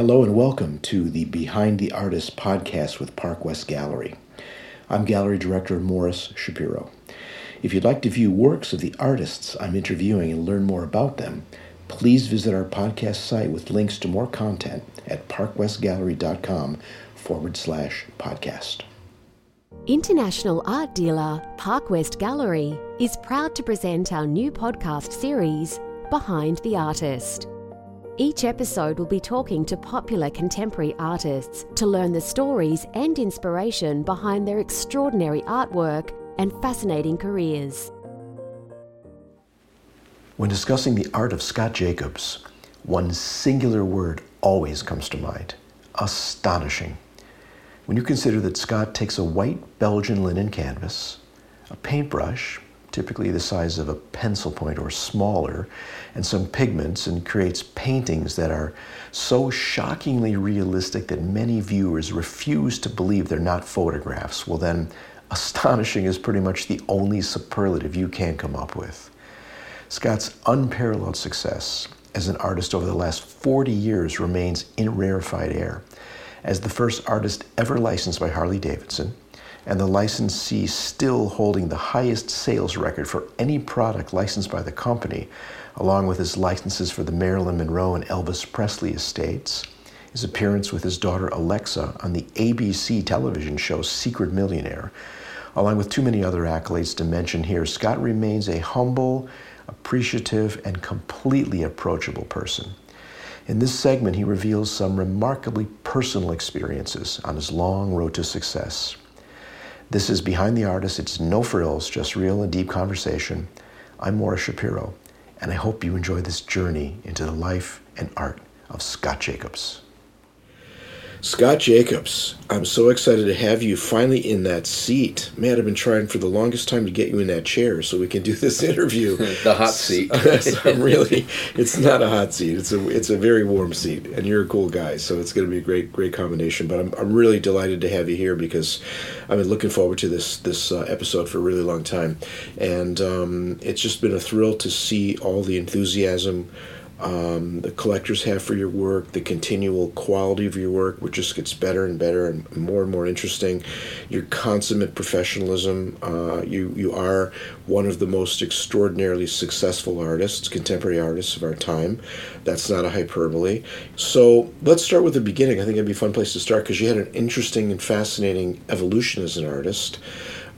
Hello and welcome to the Behind the Artist podcast with Park West Gallery. I'm Gallery Director Morris Shapiro. If you'd like to view works of the artists I'm interviewing and learn more about them, please visit our podcast site with links to more content at parkwestgallery.com forward slash podcast. International art dealer Park West Gallery is proud to present our new podcast series, Behind the Artist. Each episode will be talking to popular contemporary artists to learn the stories and inspiration behind their extraordinary artwork and fascinating careers. When discussing the art of Scott Jacobs, one singular word always comes to mind astonishing. When you consider that Scott takes a white Belgian linen canvas, a paintbrush, typically the size of a pencil point or smaller, and some pigments and creates paintings that are so shockingly realistic that many viewers refuse to believe they're not photographs. Well, then, astonishing is pretty much the only superlative you can come up with. Scott's unparalleled success as an artist over the last 40 years remains in rarefied air. As the first artist ever licensed by Harley Davidson, and the licensee still holding the highest sales record for any product licensed by the company, along with his licenses for the Marilyn Monroe and Elvis Presley estates, his appearance with his daughter Alexa on the ABC television show Secret Millionaire, along with too many other accolades to mention here, Scott remains a humble, appreciative, and completely approachable person. In this segment, he reveals some remarkably personal experiences on his long road to success. This is Behind the Artist. It's no frills, just real and deep conversation. I'm Morris Shapiro, and I hope you enjoy this journey into the life and art of Scott Jacobs. Scott Jacobs, I'm so excited to have you finally in that seat. Man, I've been trying for the longest time to get you in that chair so we can do this interview. the hot seat. I'm really, it's not a hot seat. It's a it's a very warm seat, and you're a cool guy, so it's going to be a great great combination. But I'm I'm really delighted to have you here because I've been looking forward to this this uh, episode for a really long time, and um, it's just been a thrill to see all the enthusiasm um, the collectors have for your work, the continual quality of your work, which just gets better and better and more and more interesting, your consummate professionalism. Uh, you you are one of the most extraordinarily successful artists, contemporary artists of our time. That's not a hyperbole. So let's start with the beginning. I think it'd be a fun place to start because you had an interesting and fascinating evolution as an artist.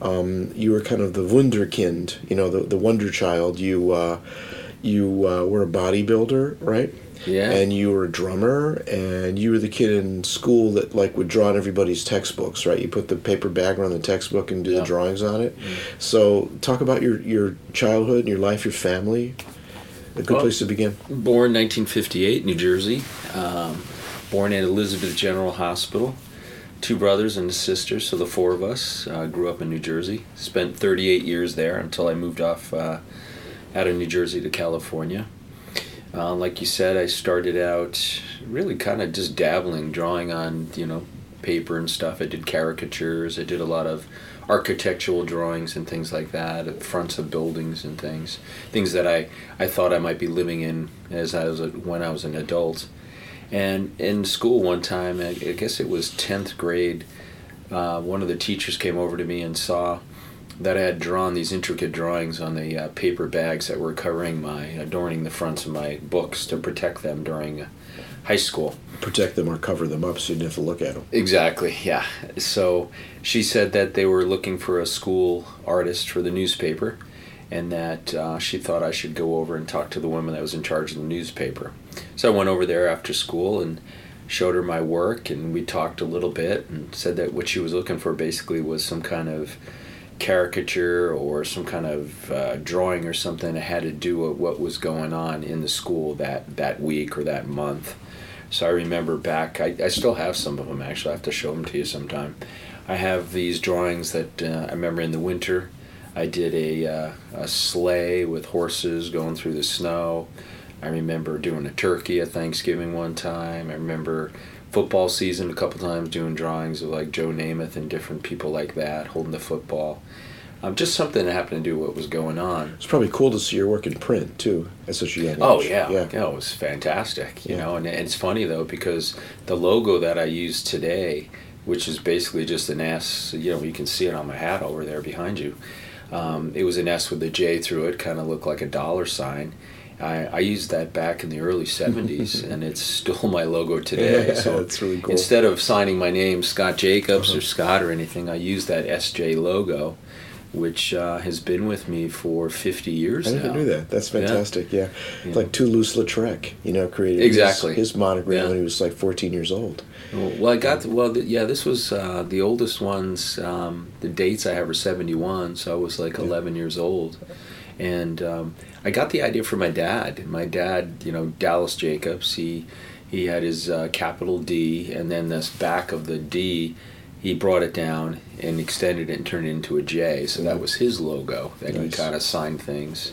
Um, you were kind of the wunderkind, you know, the the wonder child. You. Uh, you uh, were a bodybuilder, right? Yeah. And you were a drummer, and you were the kid in school that like would draw on everybody's textbooks, right? You put the paper bag around the textbook and do yeah. the drawings on it. Mm. So, talk about your your childhood and your life, your family. A good well, place to begin. Born 1958, New Jersey. Um, born at Elizabeth General Hospital. Two brothers and a sister, so the four of us uh, grew up in New Jersey. Spent 38 years there until I moved off. Uh, out of New Jersey to California. Uh, like you said, I started out really kind of just dabbling, drawing on you know paper and stuff. I did caricatures. I did a lot of architectural drawings and things like that, fronts of buildings and things, things that I, I thought I might be living in as I was a, when I was an adult. And in school one time, I, guess it was tenth grade, uh, one of the teachers came over to me and saw that I had drawn these intricate drawings on the uh, paper bags that were covering my, adorning the fronts of my books to protect them during uh, high school. Protect them or cover them up so you didn't have to look at them. Exactly, yeah. So she said that they were looking for a school artist for the newspaper and that uh, she thought I should go over and talk to the woman that was in charge of the newspaper. So I went over there after school and showed her my work and we talked a little bit and said that what she was looking for basically was some kind of caricature or some kind of uh, drawing or something that had to do with what was going on in the school that, that week or that month. So I remember back, I, I still have some of them actually, I have to show them to you sometime. I have these drawings that uh, I remember in the winter. I did a, uh, a sleigh with horses going through the snow. I remember doing a turkey at Thanksgiving one time. I remember football season a couple times doing drawings of like Joe Namath and different people like that holding the football. Um, just something that happened to do what was going on. It's probably cool to see your work in print too at such a young age. Oh yeah, yeah. yeah, it was fantastic. You Yeah. know, and it's funny though because the logo that I use today, which is basically just an S. You know, you can see it on my hat over there behind you. Um, it was an S with a J through it, kind of looked like a dollar sign. I, I used that back in the early 70s, and it's still my logo today. Yeah, so that's really cool. instead of signing my name Scott Jacobs or Scott or anything, I use that SJ logo, which uh, has been with me for 50 years I now. never knew that. That's fantastic. Yeah, Yeah. like Toulouse-Lautrec, you know, created Exactly. his, monogram Yeah. when he was like 14 years old. Well, I got well. th- Yeah, this was uh, the oldest ones. Um, the dates I have are seventy-one, so I was like Yeah. eleven years old, and um, I got the idea from my dad. My dad, you know, Dallas Jacobs. He he had his uh, capital D, and then this back of the D, he brought it down and extended it and turned it into a J. So that was his logo that he kind of signed things.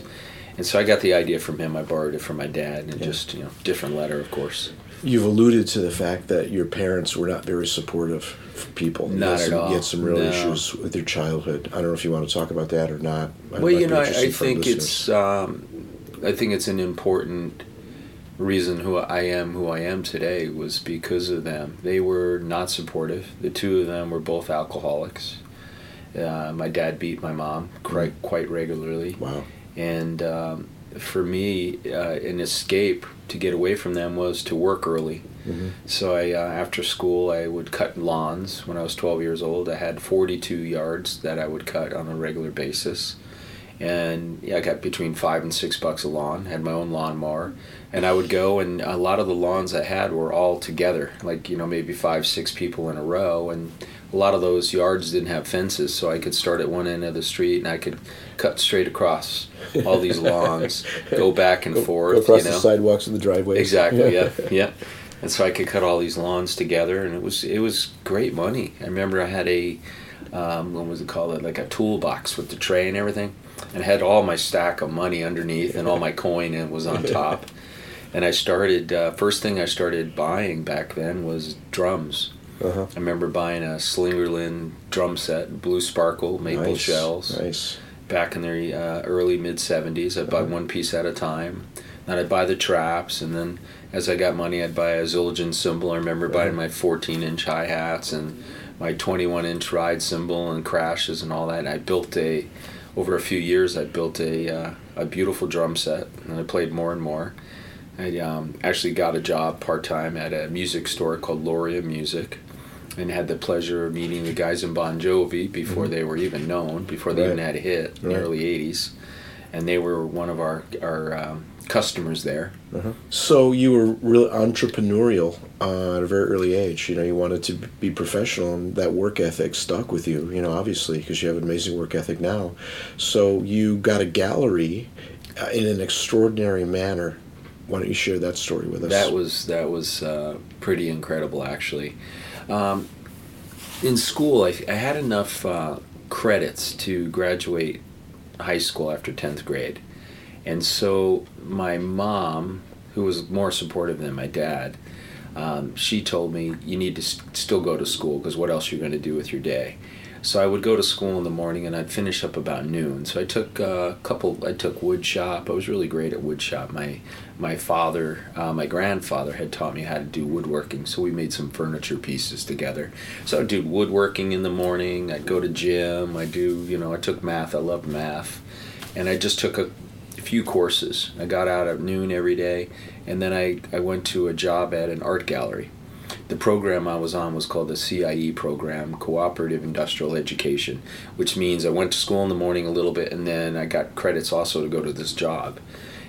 And so I got the idea from him. I borrowed it from my dad, and Yeah. just you know, different letter, of course. You've alluded to the fact that your parents were not very supportive of people. You Not had at some, all. You had some real No. issues with your childhood. I don't know if you want to talk about that or not. Might- well, you know, I, I think it's um, I think it's an important reason who I am who I am today was because of them. They were not supportive. The two of them were both alcoholics. Uh, my dad beat my mom quite quite regularly, wow. and um, for me, uh, an escape to get away from them was to work early. Mhm. So I, uh, after school, I would cut lawns. When I was 12 years old, I had 42 yards that I would cut on a regular basis, and yeah, I got between five and six bucks a lawn. Had my own lawnmower, and I would go, and a lot of the lawns I had were all together, like you know maybe five, six people in a row, and a lot of those yards didn't have fences, so I could start at one end of the street and I could cut straight across all these lawns, go back and Go, forth. go across you know? the sidewalks and the driveways. Exactly. Yeah. Yeah. And so I could cut all these lawns together, and it was it was great money. I remember I had a um, what was it called? Like a toolbox with the tray and everything, and had all my stack of money underneath, and all my coin and was on top. And I started uh, first thing I started buying back then was drums. Uh-huh. I remember buying a Slingerland drum set, blue sparkle, maple nice. shells Nice. back in the uh, early mid 70s. I'd Uh-huh. one piece at a time. Then I'd buy the traps, and then as I got money, I'd buy a Zildjian cymbal. I remember buying Uh-huh. my 14 inch hi hats and my 21 inch ride cymbal and crashes and all that. And I built a, over a few years, I built a, uh, a beautiful drum set, and I played more and more. I um, actually got a job part time at a music store called Loria Music and had the pleasure of meeting the guys in Bon Jovi before they were even known, before they even Mm-hmm. Had a hit in Right. the early 80s. And they were one of our, our um, customers there. Uh-huh. So you were really entrepreneurial uh, at a very early age. You know, you wanted to be professional, and that work ethic stuck with you. You know, obviously, because you have an amazing work ethic now. So you got a gallery uh, in an extraordinary manner. Why don't you share that story with us? That was that was uh, pretty incredible, actually. Um, in school, I, I had enough uh, credits to graduate high school after tenth grade, and so my mom, who was more supportive than my dad, um, she told me you need to s- still go to school because what else are you going to do with your day? So I would go to school in the morning and I'd finish up about noon. So I took uh, a couple. I took wood shop. I was really great at wood shop. My my father, uh, my grandfather had taught me how to do woodworking. So we made some furniture pieces together. So I'd do woodworking in the morning. I'd go to gym. I do you know I took math. I loved math, and I just took a few courses. I got out at noon every day, and then I, I went to a job at an art gallery. The program I was on was called the CIE program, Cooperative Industrial Education, which means I went to school in the morning a little bit, and then I got credits also to go to this job.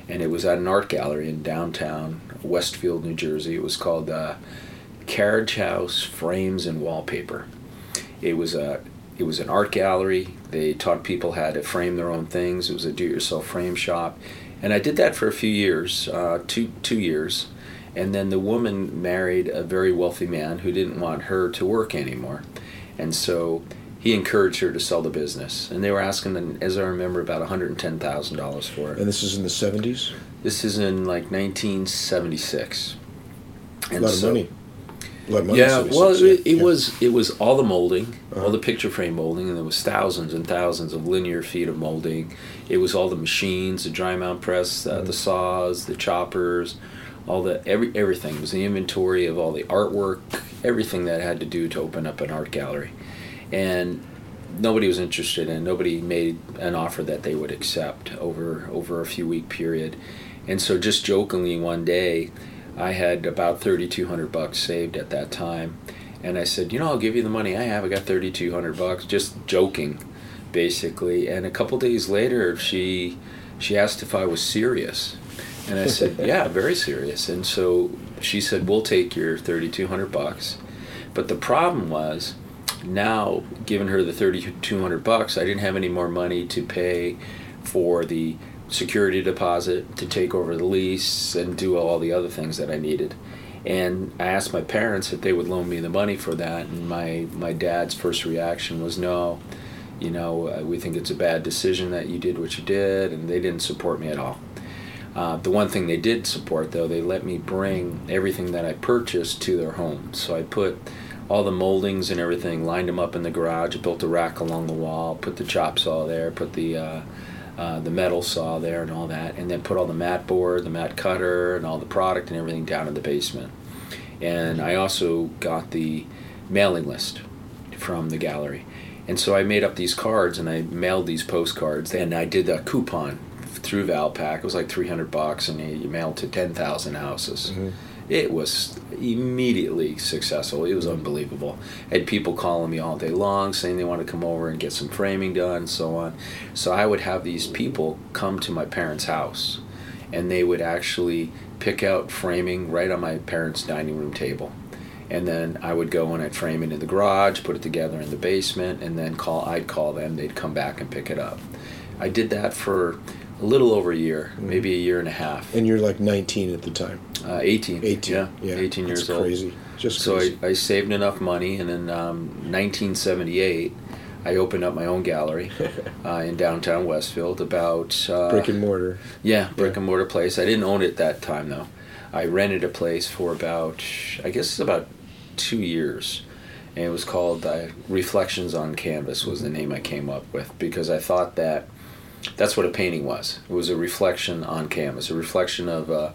And it was at an art gallery in downtown Westfield, New Jersey. It was called uh, Carriage House Frames and Wallpaper. It was a it was an art gallery. They taught people how to frame their own things. It was a do-it-yourself frame shop, and I did that for a few years, uh, two two years, and then the woman married a very wealthy man who didn't want her to work anymore, and so he encouraged her to sell the business. And they were asking, them, as I remember, about one hundred and ten thousand dollars for it. and this is in the seventies. This is in like nineteen seventy-six. A lot of money. Like yeah, well, it, it yeah. was it was all the molding, Uh-huh. all the picture frame molding, and there was thousands and thousands of linear feet of molding. It was all the machines, the dry mount press, uh, Mm-hmm. the saws, the choppers, all the every everything it was the inventory of all the artwork, everything that had to do to open up an art gallery, and nobody was interested in. Nobody made an offer that they would accept over over a few week period, and so just jokingly one day, I had about thirty two hundred bucks saved at that time, and I said, you know, I'll give you the money I have. I got thirty two hundred bucks, just joking, basically. And a couple days later, she she asked if I was serious, and I said, yeah, very serious. And so she said, we'll take your thirty two hundred bucks, but the problem was now giving her the 3200 bucks i didn't have any more money to pay for the security deposit to take over the lease and do all the other things that i needed and i asked my parents if they would loan me the money for that and my my dad's first reaction was no you know uh, we think it's a bad decision that you did what you did and they didn't support me at all uh, the one thing they did support, though, they let me bring everything that I purchased to their home. So I put all the moldings and everything, lined them up in the garage, built a rack along the wall, put the chop saw there, put the uh, uh, the metal saw there, and all that, and then put all the mat board, the mat cutter, and all the product and everything down in the basement. And I also got the mailing list from the gallery. And so I made up these cards and I mailed these postcards and I did a coupon through Valpak. It was like 300 bucks and you mailed to 10,000 houses. It was immediately successful. It was unbelievable. I had people calling me all day long saying they want to come over and get some framing done and so on. So I would have these people come to my parents' house and they would actually pick out framing right on my parents' dining room table. And then I would go and I'd frame it in the garage, put it together in the basement, and then call. I'd call them. They'd come back and pick it up. I did that for a little over a year, maybe a year and a half. And you're like 19 at the time. Uh, 18. 18. Yeah, yeah 18 That's years old. crazy. Just So crazy. I, I saved enough money, and in um, 1978, I opened up my own gallery uh, in downtown Westfield. About uh, brick and mortar. yeah, brick Yeah. and mortar place. I didn't own it that time though. I rented a place for about, I guess it's about two years, and it was called uh, Reflections on Canvas was the name I came up with because I thought that that's what a painting was. It was a reflection on canvas, a reflection of uh,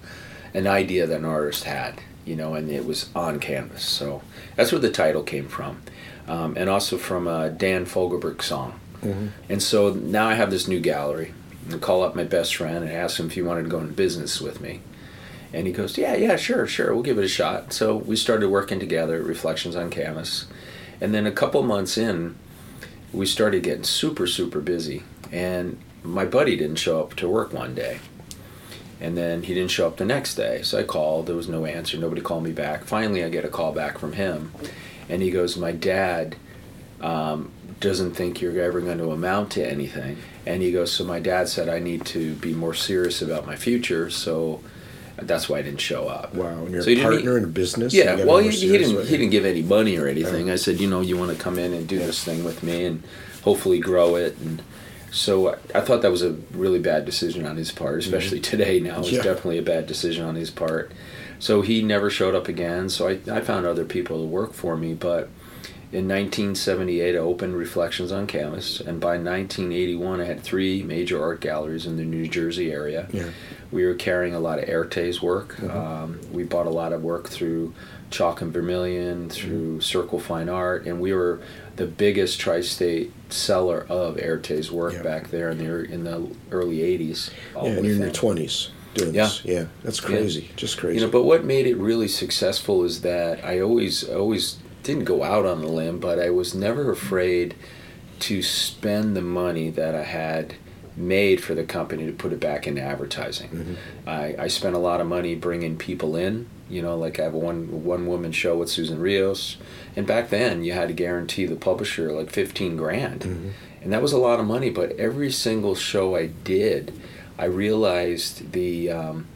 an idea that an artist had, you know, and it was on canvas. So that's where the title came from, um, and also from a Dan Fogelberg song. And so now I have this new gallery. I call up my best friend and ask him if he wanted to go into business with me. And he goes, Yeah, yeah, sure, sure, we'll give it a shot. So we started working together, Reflections on Canvas. And then a couple months in, we started getting super, super busy. And my buddy didn't show up to work one day. And then he didn't show up the next day. So I called, there was no answer, nobody called me back. Finally, I get a call back from him. And he goes, My dad um, doesn't think you're ever going to amount to anything. And he goes, So my dad said I need to be more serious about my future. So that's why I didn't show up. Wow. And you're So you a didn't partner in a business. Yeah, well, he, he didn't he didn't give any money or anything. I said, you know, you want to come in and do this thing with me and hopefully grow it. And so I, I thought that was a really bad decision on his part, especially today. Now it's Yeah. definitely a bad decision on his part. So he never showed up again. So I, I found other people to work for me, but. In 1978, I opened Reflections on Canvas, and by 1981, I had three major art galleries in the New Jersey area. Yeah. We were carrying a lot of Erte's work. Um, we bought a lot of work through Chalk and Vermilion, through mm-hmm. Circle Fine Art, and we were the biggest tri-state seller of Erte's work Yeah. back there in the in the early '80s. all Yeah, and you're in your 20s doing Yeah. this. Yeah. That's crazy. Just crazy. You know, but what made it really successful is that I always always didn't go out on a limb, but I was never afraid to spend the money that I had made for the company to put it back into advertising. Mm-hmm. I, I spent a lot of money bringing people in. You know, like I have a one one woman show with Susan Rios, and back then you had to guarantee the publisher like fifteen grand, mm-hmm. and that was a lot of money. But every single show I did, I realized the um,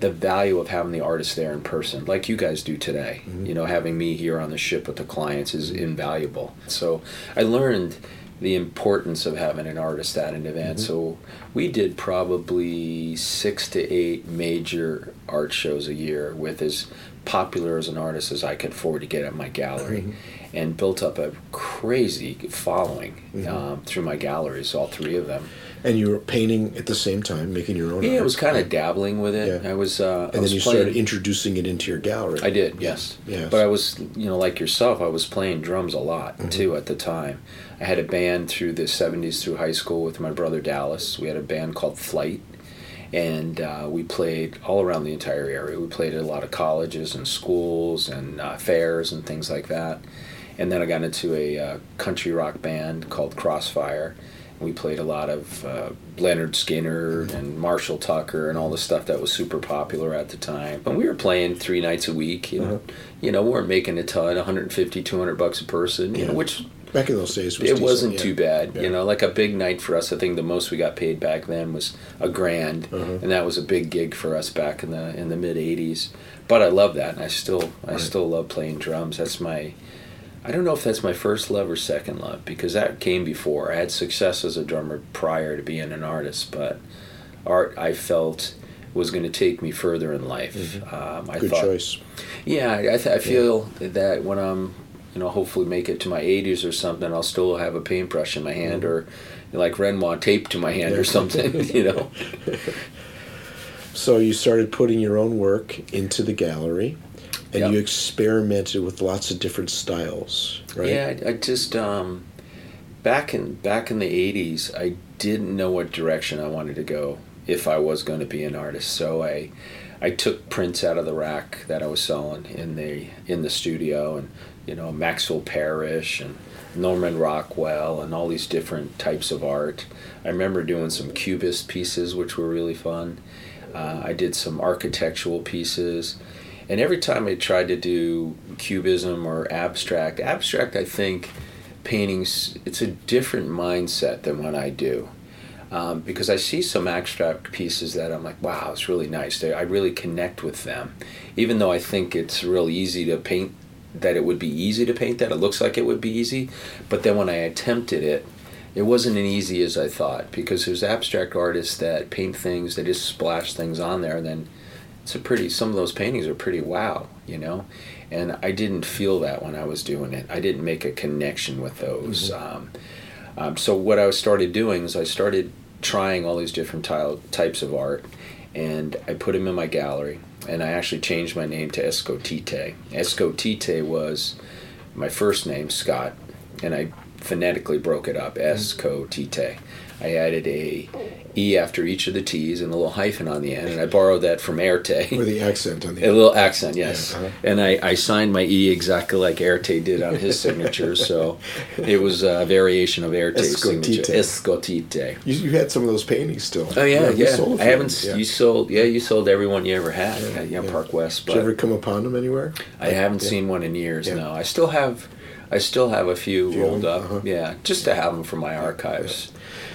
the value of having the artist there in person, like you guys do today. Mm-hmm. You know, having me here on the ship with the clients is invaluable. So I learned the importance of having an artist at an event. Mm-hmm. So we did probably six to eight major art shows a year with as popular as an artist as I could afford to get at my gallery. Mm-hmm. And built up a crazy following Mm-hmm. um, through my galleries, all three of them. And you were painting at the same time, making your own Yeah, art. I was kind of dabbling with it. Yeah. I was. Uh, I And then was you playing, started introducing it into your gallery. I did, yes. Yes. But I was, you know, like yourself, I was playing drums a lot Mm-hmm. too at the time. I had a band through the 70s through high school with my brother Dallas. We had a band called Flight. And uh, we played all around the entire area. We played at a lot of colleges and schools and uh, fairs and things like that. And then I got into a uh, country rock band called Crossfire. We played a lot of uh, Lynyrd Skynyrd and Marshall Tucker and all the stuff that was super popular at the time. And we were playing three nights a week. You know, Uh-huh. you know we weren't making a ton, 150, 200 bucks a person. You Yeah. know, which Back in those days, was it decent, wasn't yeah. too bad. Yeah. You know, like a big night for us. I think the most we got paid back then was a grand, Uh-huh. and that was a big gig for us back in the in the mid '80s. But I love that, and I still I Right. still love playing drums. That's my I don't know if that's my first love or second love because that came before. I had success as a drummer prior to being an artist, but art I felt was going to take me further in life. Um, I Good thought, choice. yeah, I, th- I feel that when I'm, you know, hopefully make it to my 80s or something, I'll still have a paintbrush in my hand or like Renoir tape to my hand Mm-hmm. Yeah. or something, you know. So you started putting your own work into the gallery, and Yep. you experimented with lots of different styles, right? Yeah, I, I just um, back in back in the '80s, I didn't know what direction I wanted to go if I was going to be an artist. So I I took prints out of the rack that I was selling in the in the studio, and you know Maxwell Parrish and Norman Rockwell and all these different types of art. I remember doing some cubist pieces, which were really fun. Uh, I did some architectural pieces. And every time I tried to do cubism or abstract, abstract, I think paintings, it's a different mindset than what I do. Um, because I see some abstract pieces that I'm like, wow, it's really nice. They, I really connect with them. Even though I think it's real easy to paint, that it would be easy to paint that, it looks like it would be easy. But then when I attempted it, it wasn't as easy as I thought because there's abstract artists that paint things, they just splash things on there, and then it's a pretty. Some of those paintings are pretty wow, you know. And I didn't feel that when I was doing it. I didn't make a connection with those. Um, um, so what I started doing is I started trying all these different tile, types of art, and I put them in my gallery. And I actually changed my name to Escotite. Escotite was my first name, Scott, and I phonetically broke it up. Escotite. I added a e after each of the t's and a little hyphen on the end, and I borrowed that from Erte. With the accent on the end. A little accent, yes. Yeah, uh-huh. And I, I signed my E exactly like Erte did on his signature, so it was a variation of Erte's Escotite. signature. Escotite. You, you had some of those paintings still. Oh yeah, you yeah. sold a I haven't. them, You sold, yeah, you sold every one you ever had. Yeah, yeah, yeah. Park West, Did you ever come upon them anywhere? I haven't Yeah. seen one in years. Yeah. No, I still have. I still have a few Few rolled up. Uh-huh. Yeah, just to have them for my archives.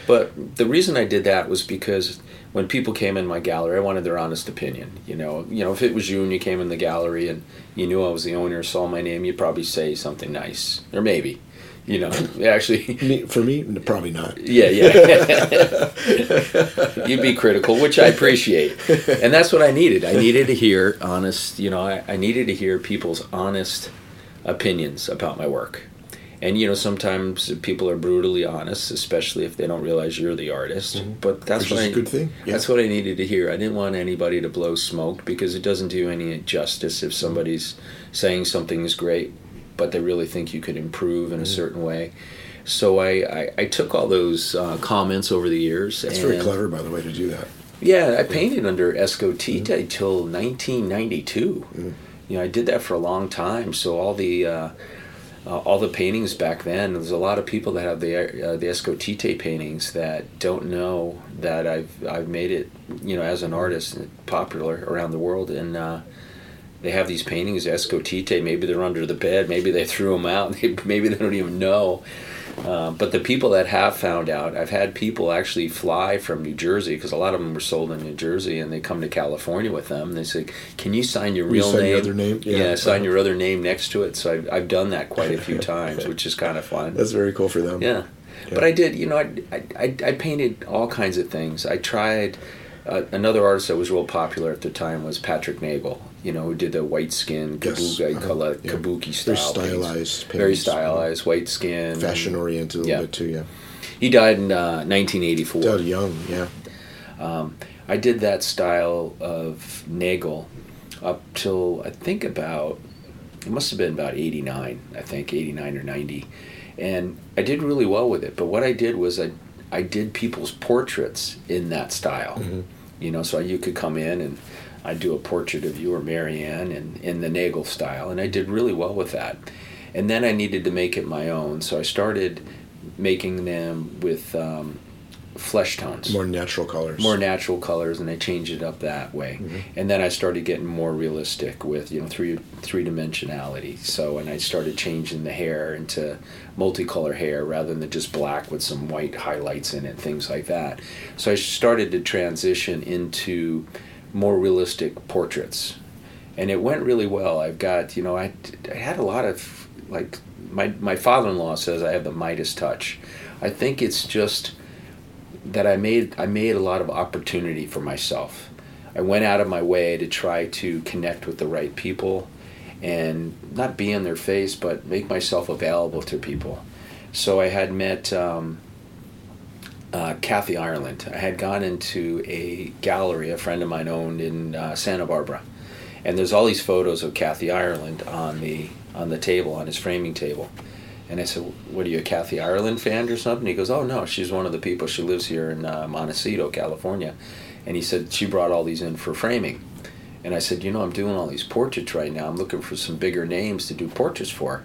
But the reason I did that was because when people came in my gallery, I wanted their honest opinion. You know, you know, if it was you and you came in the gallery and you knew I was the owner, saw my name, you'd probably say something nice, or maybe, you know, actually. For me, probably not. Yeah, yeah. You'd be critical, which I appreciate. And that's what I needed. I needed to hear honest, you know, I, I needed to hear people's honest opinions about my work. And, you know, sometimes people are brutally honest, especially if they don't realize you're the artist. But that's Which what is I, a good thing, yeah. That's what I needed to hear. I didn't want anybody to blow smoke because it doesn't do any justice if somebody's saying something is great, but they really think you could improve in a Mm-hmm. certain way. So I, I, I took all those uh, comments over the years. And very clever, by the way, to do that. Yeah, I painted under Escotita till 1992. You know, I did that for a long time. So all the uh, uh, all the paintings back then, there's a lot of people that have the uh, the Escotite paintings that don't know that I've I've made it. You know, as an artist, popular around the world, and uh, they have these paintings Escotite. Maybe they're under the bed. Maybe they threw them out. Maybe they don't even know. Uh, but the people that have found out, I've had people actually fly from New Jersey because a lot of them were sold in New Jersey, and they come to California with them. And they say, "Can you sign your Will you real sign name?" your other name? Yeah, Yeah. sign your other name next to it. So I've, I've done that quite a few times, which is kind of fun. That's very cool for them. Yeah. But I did, you know, I, I, I painted all kinds of things. I tried. Uh, another artist that was real popular at the time was Patrick Nagel. You know, who did the white skin Yes, kabuki, uh-huh, color, yeah. kabuki Very style. paintings. stylized Very stylized, white skin. Fashion oriented a little Yeah. bit too. Yeah. He died in uh, 1984. Still young. Yeah. I did that style of Nagel up till I think about it must have been about 89, I think 89 or 90. And I did really well with it, but what I did was I I did people's portraits in that style. You know, so you could come in and I'd do a portrait of you or Marianne and in the Nagel style and I did really well with that. And then I needed to make it my own, so I started making them with um, flesh tones More natural colors. more natural colors and I changed it up that way. And then I started getting more realistic with, you know, three three dimensionality. So and I started changing the hair into multicolor hair rather than just black with some white highlights in it, things like that. So I started to transition into more realistic portraits. And it went really well. I've got, you know, I, I had a lot of like my my father-in-law says I have the Midas touch. I think it's just that I made I made a lot of opportunity for myself. I went out of my way to try to connect with the right people and not be in their face, but make myself available to people. So I had met um, uh, Kathy Ireland. I had gone into a gallery a friend of mine owned in uh, Santa Barbara, and there's all these photos of Kathy Ireland on the on the table on his framing table. And I said, "What are you, a Kathy Ireland fan or something?" He goes, "Oh no, she's one of the people. She lives here in uh, Montecito, California." And he said she brought all these in for framing. And I said, "You know, I'm doing all these portraits right now. I'm looking for some bigger names to do portraits for."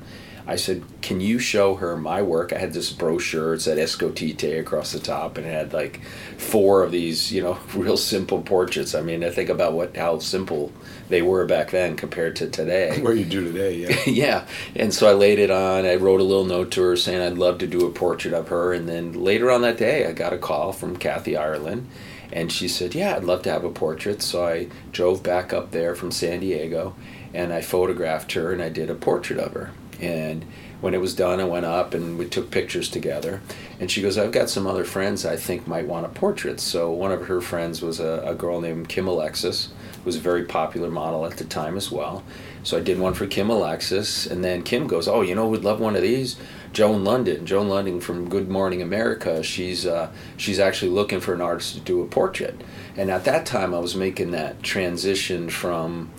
I said, "Can you show her my work?" I had this brochure. It said Escotite across the top, and it had like four of these, you know, real simple portraits. I mean, I think about what how simple they were back then compared to today. What you do today, yeah. yeah. And so I laid it on. I wrote a little note to her saying I'd love to do a portrait of her. And then later on that day, I got a call from Kathy Ireland. And she said, Yeah, I'd love to have a portrait. So I drove back up there from San Diego and I photographed her and I did a portrait of her. And when it was done, I went up and we took pictures together. And she goes, I've got some other friends I think might want a portrait. So one of her friends was a, a girl named Kim Alexis, who was a very popular model at the time as well. So I did one for Kim Alexis. And then Kim goes, Oh, you know, we'd love one of these. Joan Lunden, Joan Lunden from Good Morning America. She's uh, she's actually looking for an artist to do a portrait. And at that time, I was making that transition from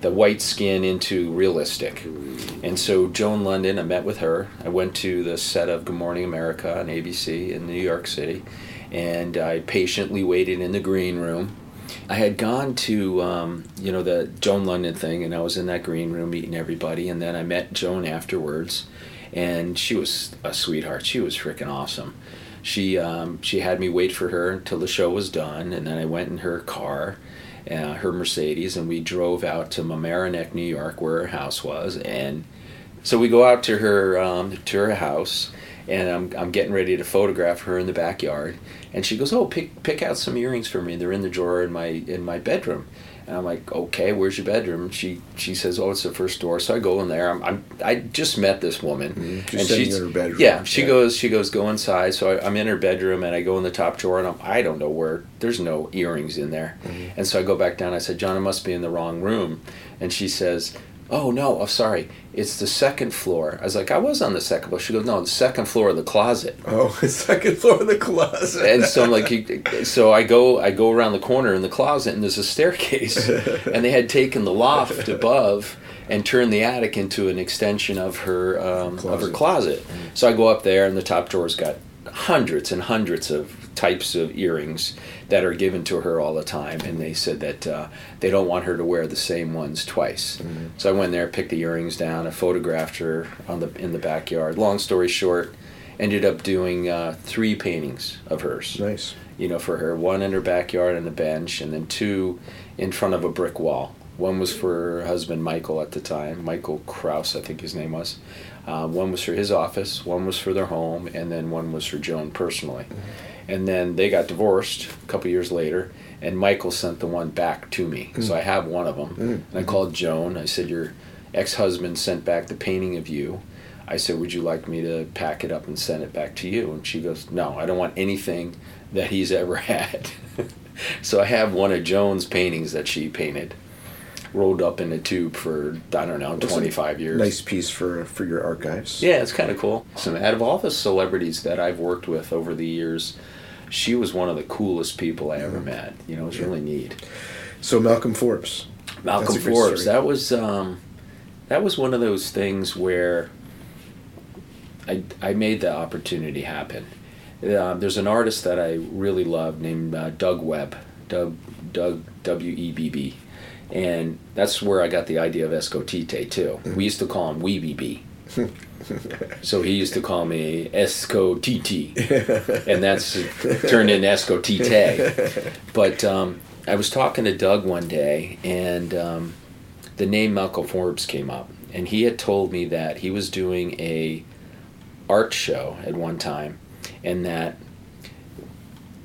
the white skin into realistic. And so Joan Lunden, I met with her. I went to the set of Good Morning America on ABC in New York City, and I patiently waited in the green room. I had gone to um, you know the Joan Lunden thing, and I was in that green room meeting everybody, and then I met Joan afterwards, and she was a sweetheart. She was freaking awesome. She um, she had me wait for her until the show was done, and then I went in her car, uh, her Mercedes, and we drove out to Mamaroneck, New York, where her house was, and so we go out to her um, to her house, and I'm, I'm getting ready to photograph her in the backyard, and she goes, "Oh, pick pick out some earrings for me. They're in the drawer in my in my bedroom." And I'm like, "Okay, where's your bedroom?" She she says, "Oh, it's the first door." So I go in there. I'm, I'm I just met this woman, mm-hmm. Just sitting in her bedroom. Yeah, she Yeah. goes she goes go inside. So I, I'm in her bedroom, and I go in the top drawer, and I'm, I don't know where. There's no earrings in there, mm-hmm. and so I go back down. I said, "John, I must be in the wrong room," and she says. Oh no! Oh, sorry. It's the second floor. I was like, I was on the second floor. She goes, No, the second floor of the closet. Oh, second floor of the closet. And so I'm like, so I go, I go around the corner in the closet, and there's a staircase, and they had taken the loft above and turned the attic into an extension of her um, of her Closet. closet. So I go up there, and the top drawer's got hundreds and hundreds of types of earrings that are given to her all the time, and they said that uh, they don't want her to wear the same ones twice. So I went there, picked the earrings down, I photographed her on the in the backyard. Long story short, ended up doing uh, three paintings of hers nice. you know, for her. One in her backyard on the bench, and then two in front of a brick wall. One was for her husband Michael at the time, Michael Krauss, I think his name was. Uh, one was for his office, one was for their home, and then one was for Joan personally. And then they got divorced a couple years later, and Michael sent the one back to me. Mm. So I have one of them. Mm. And I called Joan. I said, Your ex husband sent back the painting of you. I said, Would you like me to pack it up and send it back to you? And she goes, No, I don't want anything that he's ever had. so I have one of Joan's paintings that she painted rolled up in a tube for I don't know, That's 25 years. Nice piece for for your archives. Yeah, it's kind of cool. So out of all the celebrities that I've worked with over the years, she was one of the coolest people I ever met. You know, it was really neat. So Malcolm Forbes. Malcolm That's a great Forbes. That was um, that was one of those things where I I made the opportunity happen. Uh, there's an artist that I really love named uh, Doug Webb. Doug Doug W E B B, and that's where I got the idea of Escotite too. We used to call him Weeby B. so he used to call me Escotite, and that's turned into Escotite. But um, I was talking to Doug one day, and um, the name Malcolm Forbes came up, and he had told me that he was doing a art show at one time, and that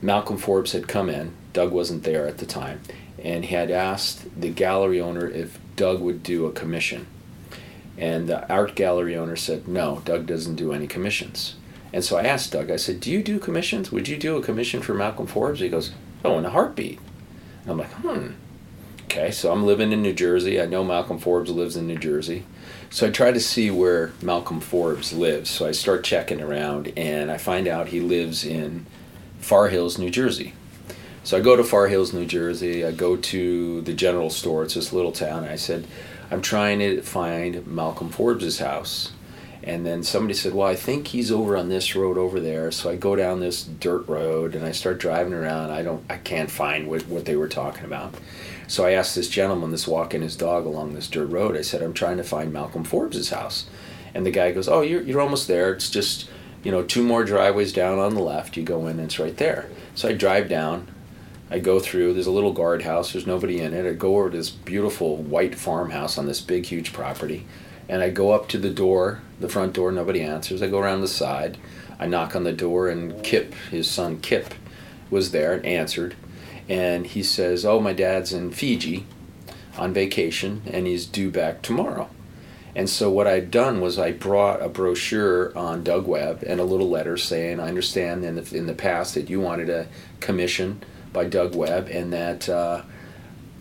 Malcolm Forbes had come in. Doug wasn't there at the time, and he had asked the gallery owner if Doug would do a commission. And the art gallery owner said, No, Doug doesn't do any commissions. And so I asked Doug, I said, Do you do commissions? Would you do a commission for Malcolm Forbes? He goes, Oh, in a heartbeat. And I'm like, Hmm. Okay, so I'm living in New Jersey. I know Malcolm Forbes lives in New Jersey. So I try to see where Malcolm Forbes lives. So I start checking around and I find out he lives in Far Hills, New Jersey. So I go to Far Hills, New Jersey. I go to the general store. It's this little town. I said, I'm trying to find Malcolm Forbes's house. And then somebody said, Well, I think he's over on this road over there. So I go down this dirt road and I start driving around. I don't I can't find what, what they were talking about. So I asked this gentleman that's walking his dog along this dirt road, I said, I'm trying to find Malcolm Forbes's house. And the guy goes, Oh, you're you're almost there. It's just, you know, two more driveways down on the left. You go in, and it's right there. So I drive down, I go through. There's a little guardhouse. There's nobody in it. I go over to this beautiful white farmhouse on this big, huge property, and I go up to the door, the front door. Nobody answers. I go around the side. I knock on the door, and Kip, his son Kip, was there and answered, and he says, "Oh, my dad's in Fiji, on vacation, and he's due back tomorrow." And so what I'd done was I brought a brochure on Doug Webb and a little letter saying, I understand in the, in the past that you wanted a commission by Doug Webb and that uh,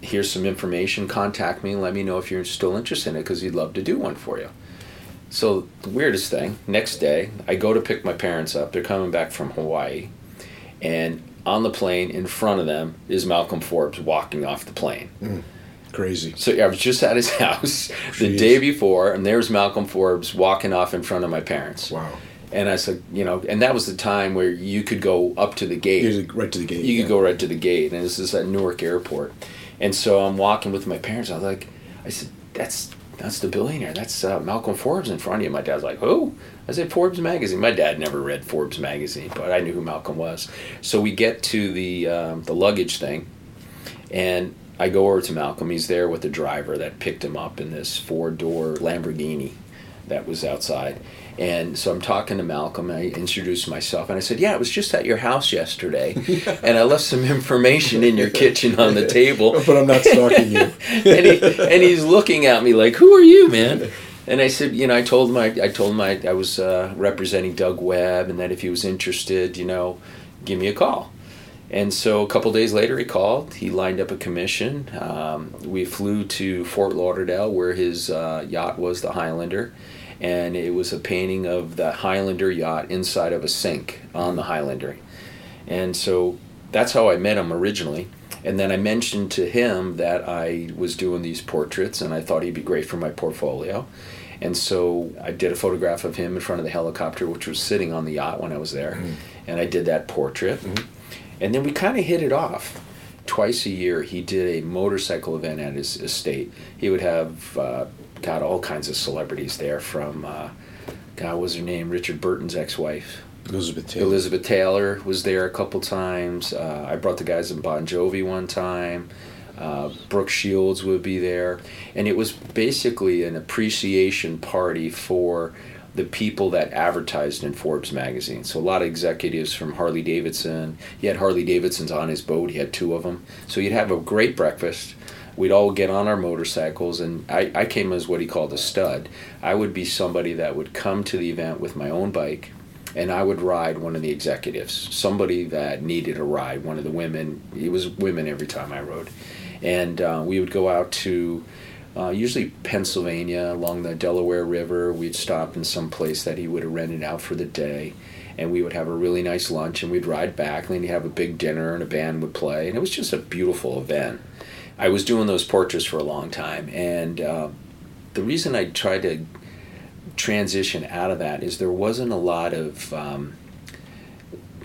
here's some information. Contact me and let me know if you're still interested in it because he'd love to do one for you. So the weirdest thing, next day, I go to pick my parents up. They're coming back from Hawaii. And on the plane in front of them is Malcolm Forbes walking off the plane. Crazy. So I was just at his house the day before, and there's Malcolm Forbes walking off in front of my parents. Wow. And I said, you know, and that was the time where you could go up to the gate. Right to the gate. You yeah. could go right to the gate, and this is at Newark Airport. And so I'm walking with my parents. I was like, I said, that's that's the billionaire. That's uh, Malcolm Forbes in front of you. My dad's like, who? I said, Forbes magazine. My dad never read Forbes magazine, but I knew who Malcolm was. So we get to the um, the luggage thing, and I go over to Malcolm. He's there with the driver that picked him up in this four door Lamborghini that was outside. And so I'm talking to Malcolm. I introduced myself, and I said, "Yeah, I was just at your house yesterday, and I left some information in your kitchen on the table." But I'm not stalking you. and, he, and he's looking at me like, "Who are you, man?" And I said, you know, I told him I, I told him I, I was uh, representing Doug Webb, and that if he was interested, you know, give me a call. And so a couple days later, he called. He lined up a commission. Um, we flew to Fort Lauderdale, where his uh, yacht was, the Highlander, and it was a painting of the Highlander yacht inside of a sink on the Highlander. And so that's how I met him originally. And then I mentioned to him that I was doing these portraits and I thought he'd be great for my portfolio. And so I did a photograph of him in front of the helicopter, which was sitting on the yacht when I was there. And I did that portrait. And then we kind of hit it off. Twice a year, he did a motorcycle event at his estate. He would have, uh, got all kinds of celebrities there from, uh, God, was her name? Richard Burton's ex wife. Elizabeth Taylor. Elizabeth Taylor was there a couple times. Uh, I brought the guys in Bon Jovi one time. Uh, Brooke Shields would be there, and it was basically an appreciation party for the people that advertised in Forbes magazine. So a lot of executives from Harley Davidson. He had Harley Davidsons on his boat. He had two of them. So you'd have a great breakfast, we'd all get on our motorcycles, and I, I came as what he called a stud. I would be somebody that would come to the event with my own bike, and I would ride one of the executives, somebody that needed a ride, one of the women. It was women every time I rode. And uh, we would go out to uh, usually Pennsylvania along the Delaware River. We'd stop in some place that he would have rented out for the day. And we would have a really nice lunch, and we'd ride back. And then you'd have a big dinner, and a band would play, and it was just a beautiful event. I was doing those portraits for a long time, and uh, the reason I tried to transition out of that is there wasn't a lot of um,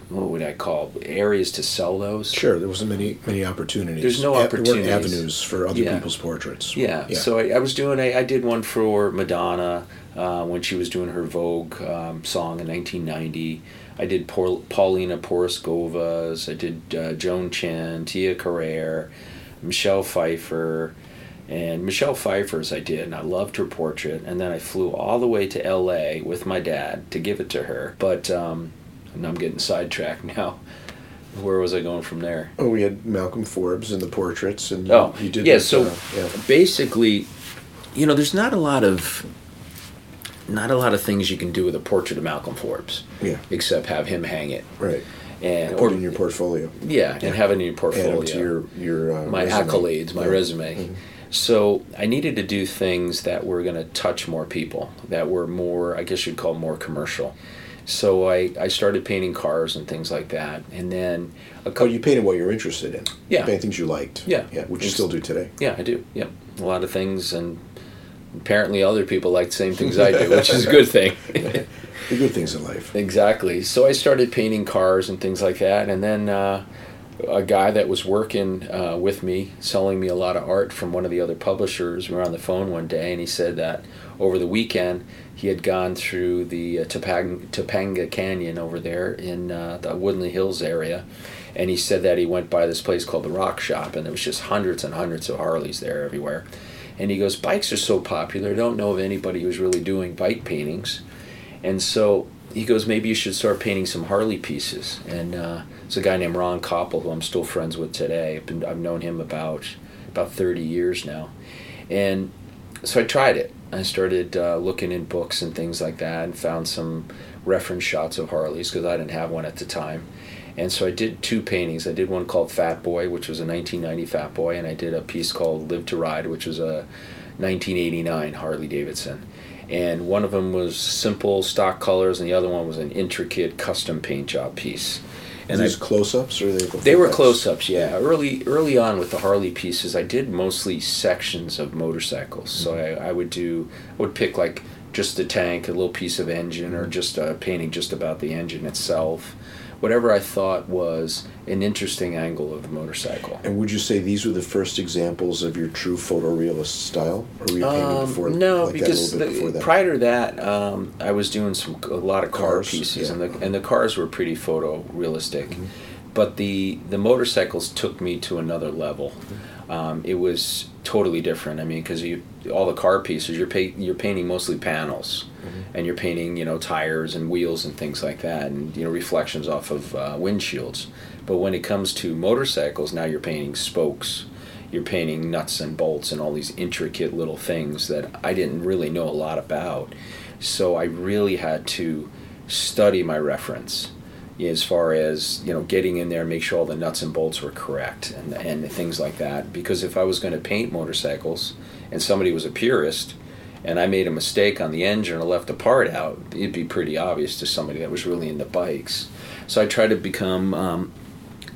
what would I call areas to sell those. Sure, there wasn't many many opportunities. There's no opportunities. weren't avenues for other Yeah. people's portraits. Yeah. So I, I was doing. I, I did one for Madonna uh, when she was doing her Vogue um, song in 1990. I did Paul, Paulina Porizkova's. I did uh, Joan Chen, Tia Carrere, Michelle Pfeiffer, and Michelle Pfeiffer's I did, and I loved her portrait. And then I flew all the way to L.A. with my dad to give it to her. But um, and I'm getting sidetracked now. Where was I going from there? Oh, we had Malcolm Forbes and the portraits, and Oh, you did. yeah. that, So uh, yeah. basically, you know, there's not a lot of not a lot of things you can do with a portrait of Malcolm Forbes, Yeah. except have him hang it Right. And Put in your portfolio. yeah, and have it in your portfolio. to your your uh, my resume. accolades, my Yeah. resume. Mhm. So I needed to do things that were going to touch more people, that were more, I guess you'd call more commercial. So I, I started painting cars and things like that, and then a Oh, you painted what you're interested in. Yeah. You paint things you liked. Yeah. Yeah, which you still do today. Yeah, I do. Yep, a lot of things, and apparently other people like the same things I do, which is a good thing. The good things in life. exactly. So I started painting cars and things like that, and then uh, a guy that was working uh, with me, selling me a lot of art from one of the other publishers, we were on the phone one day, and he said that over the weekend he had gone through the uh, Topanga, Topanga Canyon over there in uh, the Woodland Hills area. And he said that he went by this place called the Rock Shop, and there was just hundreds and hundreds of Harleys there everywhere. And he goes, bikes are so popular. I don't know of anybody who's really doing bike paintings. And so he goes, maybe you should start painting some Harley pieces. And uh, it's a guy named Ron Koppel, who I'm still friends with today. I've, been, I've known him about about 30 years now. And so I tried it. I started uh, looking in books and things like that and found some reference shots of Harleys because I didn't have one at the time. And so I did two paintings. I did one called Fat Boy, which was a 1990 Fat Boy, and I did a piece called Live to Ride, which was a 1989 Harley Davidson. And one of them was simple stock colors, and the other one was an intricate custom paint job piece. And these close-ups, or are they? they were close-ups, yeah. Early, early on with the Harley pieces, I did mostly sections of motorcycles. So mm-hmm. I, I would do, I would pick like just the tank, a little piece of engine, or mm-hmm. just a painting just about the engine itself, whatever I thought was an interesting angle of the motorcycle. And would you say these were the first examples of your true photorealist style, or were you painting Um, before? no, like because that a little bit the- prior to that, um, I was doing some a lot of car Cars, pieces, yeah. and the and the cars were pretty photorealistic. Mm-hmm. But the the motorcycles took me to another level. Mm-hmm. Um, it was totally different. I mean, because you all the car pieces, you're pa- you're painting mostly panels, Mm-hmm. and you're painting you know tires and wheels and things like that, and you know reflections off of uh, windshields. But when it comes to motorcycles, now you're painting spokes you're painting nuts and bolts and all these intricate little things that I didn't really know a lot about. So I really had to study my reference as far as you know getting in there make sure all the nuts and bolts were correct and and things like that because if I was going to paint motorcycles and somebody was a purist and I made a mistake on the engine or left a part out it'd be pretty obvious to somebody that was really into bikes so I tried to become um,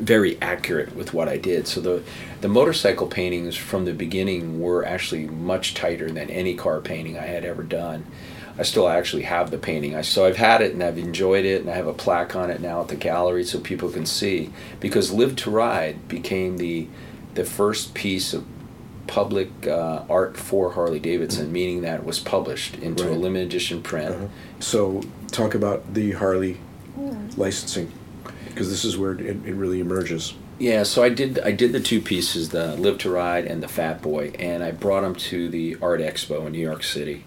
very accurate with what I did. So the the motorcycle paintings from the beginning were actually much tighter than any car painting I had ever done. I still actually have the painting. I so I've had it and I've enjoyed it and I have a plaque on it now at the gallery so people can see because Live to Ride became the the first piece of public uh, art for Harley Davidson, meaning that it was published into a limited edition print. Uh-huh. So talk about the Harley licensing, because this is where it, it really emerges. Yeah, so I did I did the two pieces, the Live to Ride and the Fat Boy, and I brought them to the Art Expo in New York City.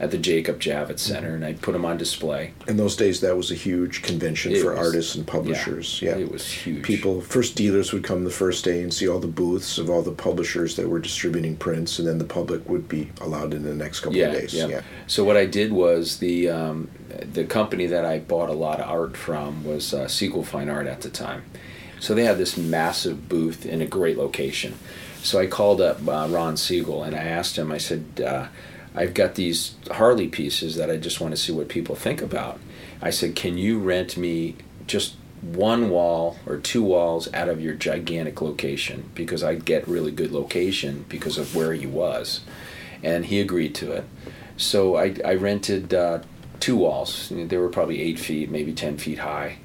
At the Jacob Javits Center, and I'd put them on display. In those days, that was a huge convention It for was- artists and publishers. Yeah, It was huge. People, first dealers would come the first day and see all the booths of all the publishers that were distributing prints, and then the public would be allowed in the next couple yeah, of days. Yeah. So what I did was the um, the company that I bought a lot of art from was uh, Siegel Fine Art at the time. So they had this massive booth in a great location. So I called up uh, Ron Siegel and I asked him. I said, uh, "I've got these Harley pieces that I just want to see what people think about." I said, "Can you rent me just one wall or two walls out of your gigantic location because I get really good location because of where he was?" And he agreed to it. So I, I rented uh, two walls. They were probably eight feet, maybe 10 feet high.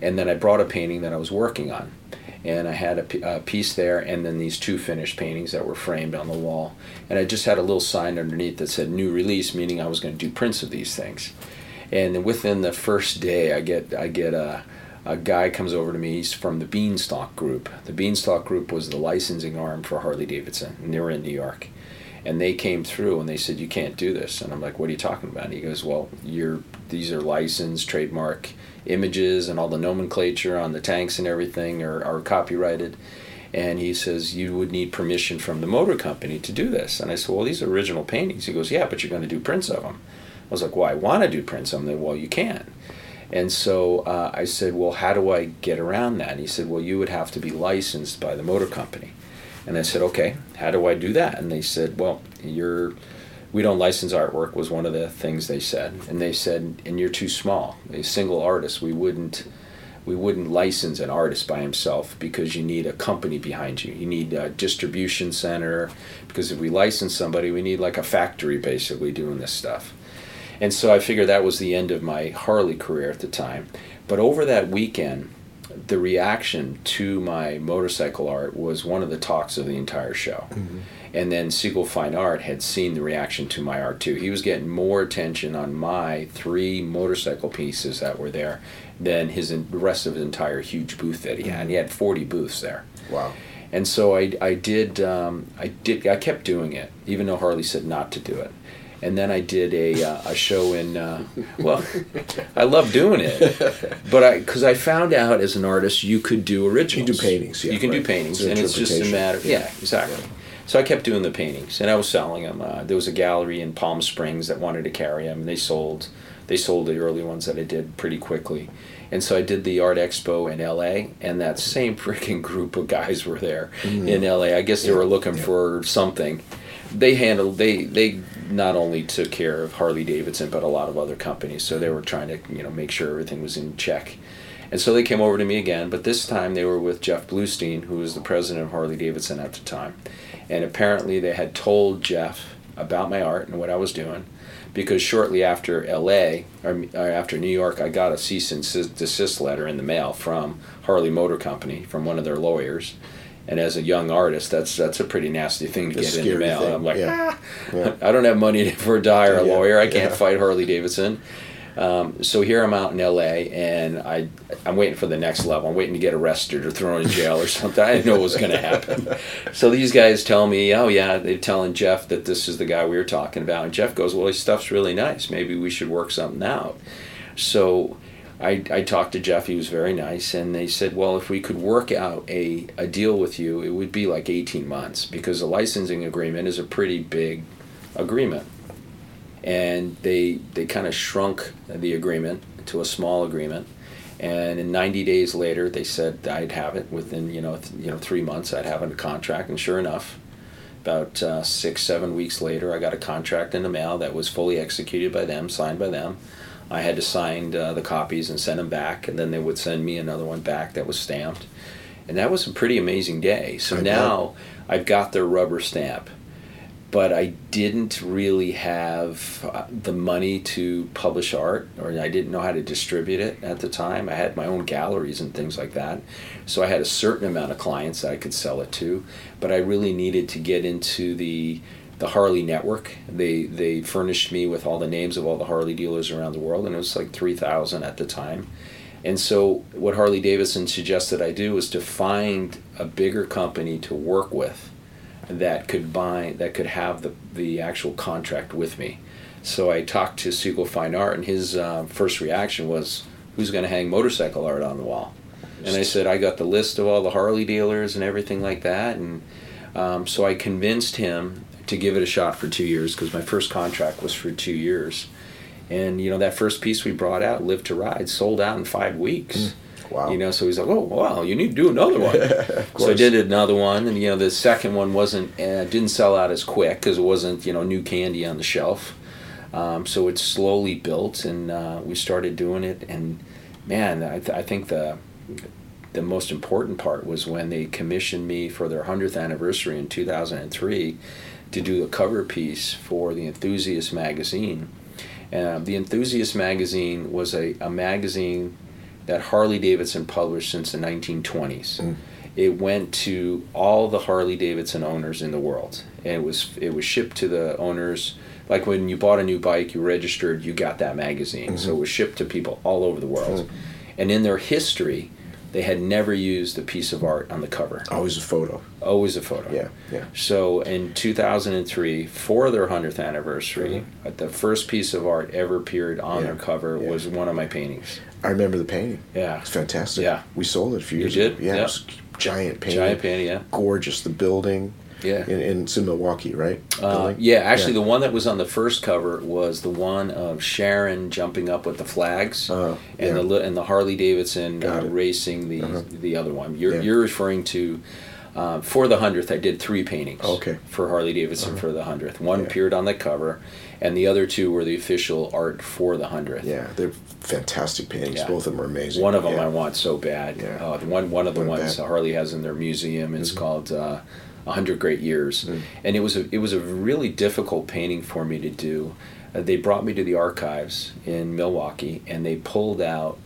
And then I brought a painting that I was working on. And I had a piece there, and then these two finished paintings that were framed on the wall. And I just had a little sign underneath that said new release, meaning I was going to do prints of these things. And within the first day, I get I get a, a guy comes over to me. He's from the Beanstalk Group. The Beanstalk Group was the licensing arm for Harley Davidson, and they were in New York and they came through and they said you can't do this and i'm like what are you talking about and he goes well you're these are licensed trademark images and all the nomenclature on the tanks and everything are, are copyrighted. And he says you would need permission from the motor company to do this. And i said well these are original paintings. He goes yeah but you're going to do prints of them i was like well i want to do prints of them well you can't and so uh, i said well how do i get around that? And he said well you would have to be licensed by the motor company. And I said, okay, how do I do that? And they said, well, you're, we don't license artwork was one of the things they said. And they said, and you're too small. A single artist, we wouldn't, we wouldn't license an artist by himself because you need a company behind you. You need a distribution center because if we license somebody, we need like a factory basically doing this stuff. And so I figured that was the end of my Harley career at the time. But over that weekend, the reaction to my motorcycle art was one of the talks of the entire show. Mm-hmm. And then Siegel Fine Art had seen the reaction to my art too. He was getting more attention on my three motorcycle pieces that were there than his the rest of his entire huge booth that he had. He had 40 booths there. Wow. And so I, I did um, I did I kept doing it even though Harley said not to do it. And then I did a, uh, a show in uh, well, I love doing it, but I because I found out as an artist you could do originals. You do paintings, yeah, You can do paintings, It's and it's just a matter. Yeah, exactly. So I kept doing the paintings, and I was selling them. Uh, there was a gallery in Palm Springs that wanted to carry them, and they sold. They sold the early ones that I did pretty quickly, and so I did the art expo in L.A. And that same freaking group of guys were there in L.A. I guess they were looking for something. They handled. They they not only took care of Harley Davidson, but a lot of other companies. So they were trying to you know make sure everything was in check. And so they came over to me again, but this time they were with Jeff Bleustein, who was the president of Harley Davidson at the time. And apparently they had told Jeff about my art and what I was doing, because shortly after LA, or, or after New York, I got a cease and desist letter in the mail from Harley Motor Company, from one of their lawyers. And as a young artist, that's that's a pretty nasty thing to A get in the mail. I'm like, yeah. ah, Yeah. I don't have money for to hire a Yeah, lawyer. I can't fight Harley Davidson. Um, so here I'm out in LA, and I I'm waiting for the next level. I'm waiting to get arrested or thrown in jail or something. I didn't know what was going to happen. So these guys tell me, oh yeah, they're telling Jeff that this is the guy we were talking about, and Jeff goes, well, his stuff's really nice. Maybe we should work something out. So I, I talked to Jeff. He was very nice, and they said, well, if we could work out a, a deal with you, it would be like 18 months because a licensing agreement is a pretty big agreement and they they kind of shrunk the agreement to a small agreement. And in 90 days later they said I'd have it within you know th- you know 3 months I'd have a contract. And sure enough about uh, 6 7 weeks later I got a contract in the mail that was fully executed by them signed by them. I had to sign uh, the copies and send them back and then they would send me another one back that was stamped. And that was a pretty amazing day. So I bet. now I've got their rubber stamp but I didn't really have uh, the money to publish art, or I didn't know how to distribute it at the time. I had my own galleries and things like that, so I had a certain amount of clients that I could sell it to, but I really needed to get into the the Harley network. They they furnished me with all the names of all the Harley dealers around the world, and it was like three thousand at the time. And so, what Harley Davidson suggested I do was to find a bigger company to work with that could buy that could have the the actual contract with me So I talked to Siegel Fine Art, and his uh, first reaction was, "Who's going to hang motorcycle art on the wall?" And I said, "I got the list of all the Harley dealers and everything like that." And um, so I convinced him to give it a shot for two years because my first contract was for two years. And you know that first piece we brought out, "Live to Ride," sold out in five weeks. Wow. You know, so he's like, "Oh, wow, you need to do another one." so I did another one, and you know, the second one wasn't uh, didn't sell out as quick because it wasn't you know new candy on the shelf. Um, so it slowly built, and uh, we started doing it. And man, I, th- I think the the most important part was when they commissioned me for their hundredth anniversary in two thousand and three to do a cover piece for the Enthusiast magazine. Uh, the Enthusiast magazine was a, a magazine that Harley Davidson published since the 1920s. Mm. It went to all the Harley Davidson owners in the world, and it was it was shipped to the owners. Like when you bought a new bike, you registered, you got that magazine. So it was shipped to people all over the world. And in their history, they had never used a piece of art on the cover. Always a photo. Always a photo. Yeah, yeah. So in 2003, for their 100th anniversary, uh, the first piece of art ever appeared on Yeah, their cover yeah. was one of my paintings. I remember the painting. Yeah. It's fantastic. Yeah. We sold it a few You years did? ago. Yeah. Yeah. It was giant painting. Giant painting, yeah. Gorgeous. The building. Yeah. And, and it's in Milwaukee, right? Uh, yeah, actually, the one that was on the first cover was the one of Sharon jumping up with the flags, Uh, and yeah. the and the Harley Davidson uh, racing the Uh-huh. the other one. You're Yeah. you're referring to. Um, for the hundredth, I did three paintings. Okay. Uh-huh. For Harley Davidson for the hundredth, one Yeah. appeared on the cover, and the other two were the official art for the hundredth. Yeah, they're fantastic paintings. Yeah. Both of them are amazing. One of them yeah. I want so bad. Yeah. Uh, one one of the One ones. Harley has in their museum is Mhm. called uh, "A Hundred Great Years," Mm. and it was a it was a really difficult painting for me to do. Uh, they brought me to the archives in Milwaukee, and they pulled out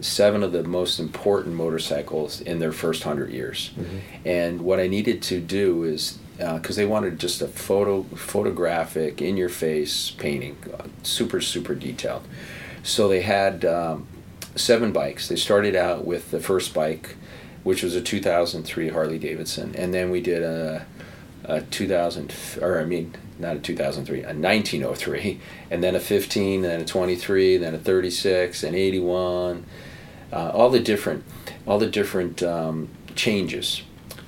seven of the most important motorcycles in their first hundred years. Mhm. And what I needed to do is because they wanted just a photo photographic in your face painting, uh, super super detailed. So they had um, seven bikes. They started out with the first bike, which was a 2003 Harley Davidson, and then we did a, a 2000 or I mean not a 2003, a 1903, and then a 15, then a 23, then a 36, an 81, uh, all the different, all the different um, changes,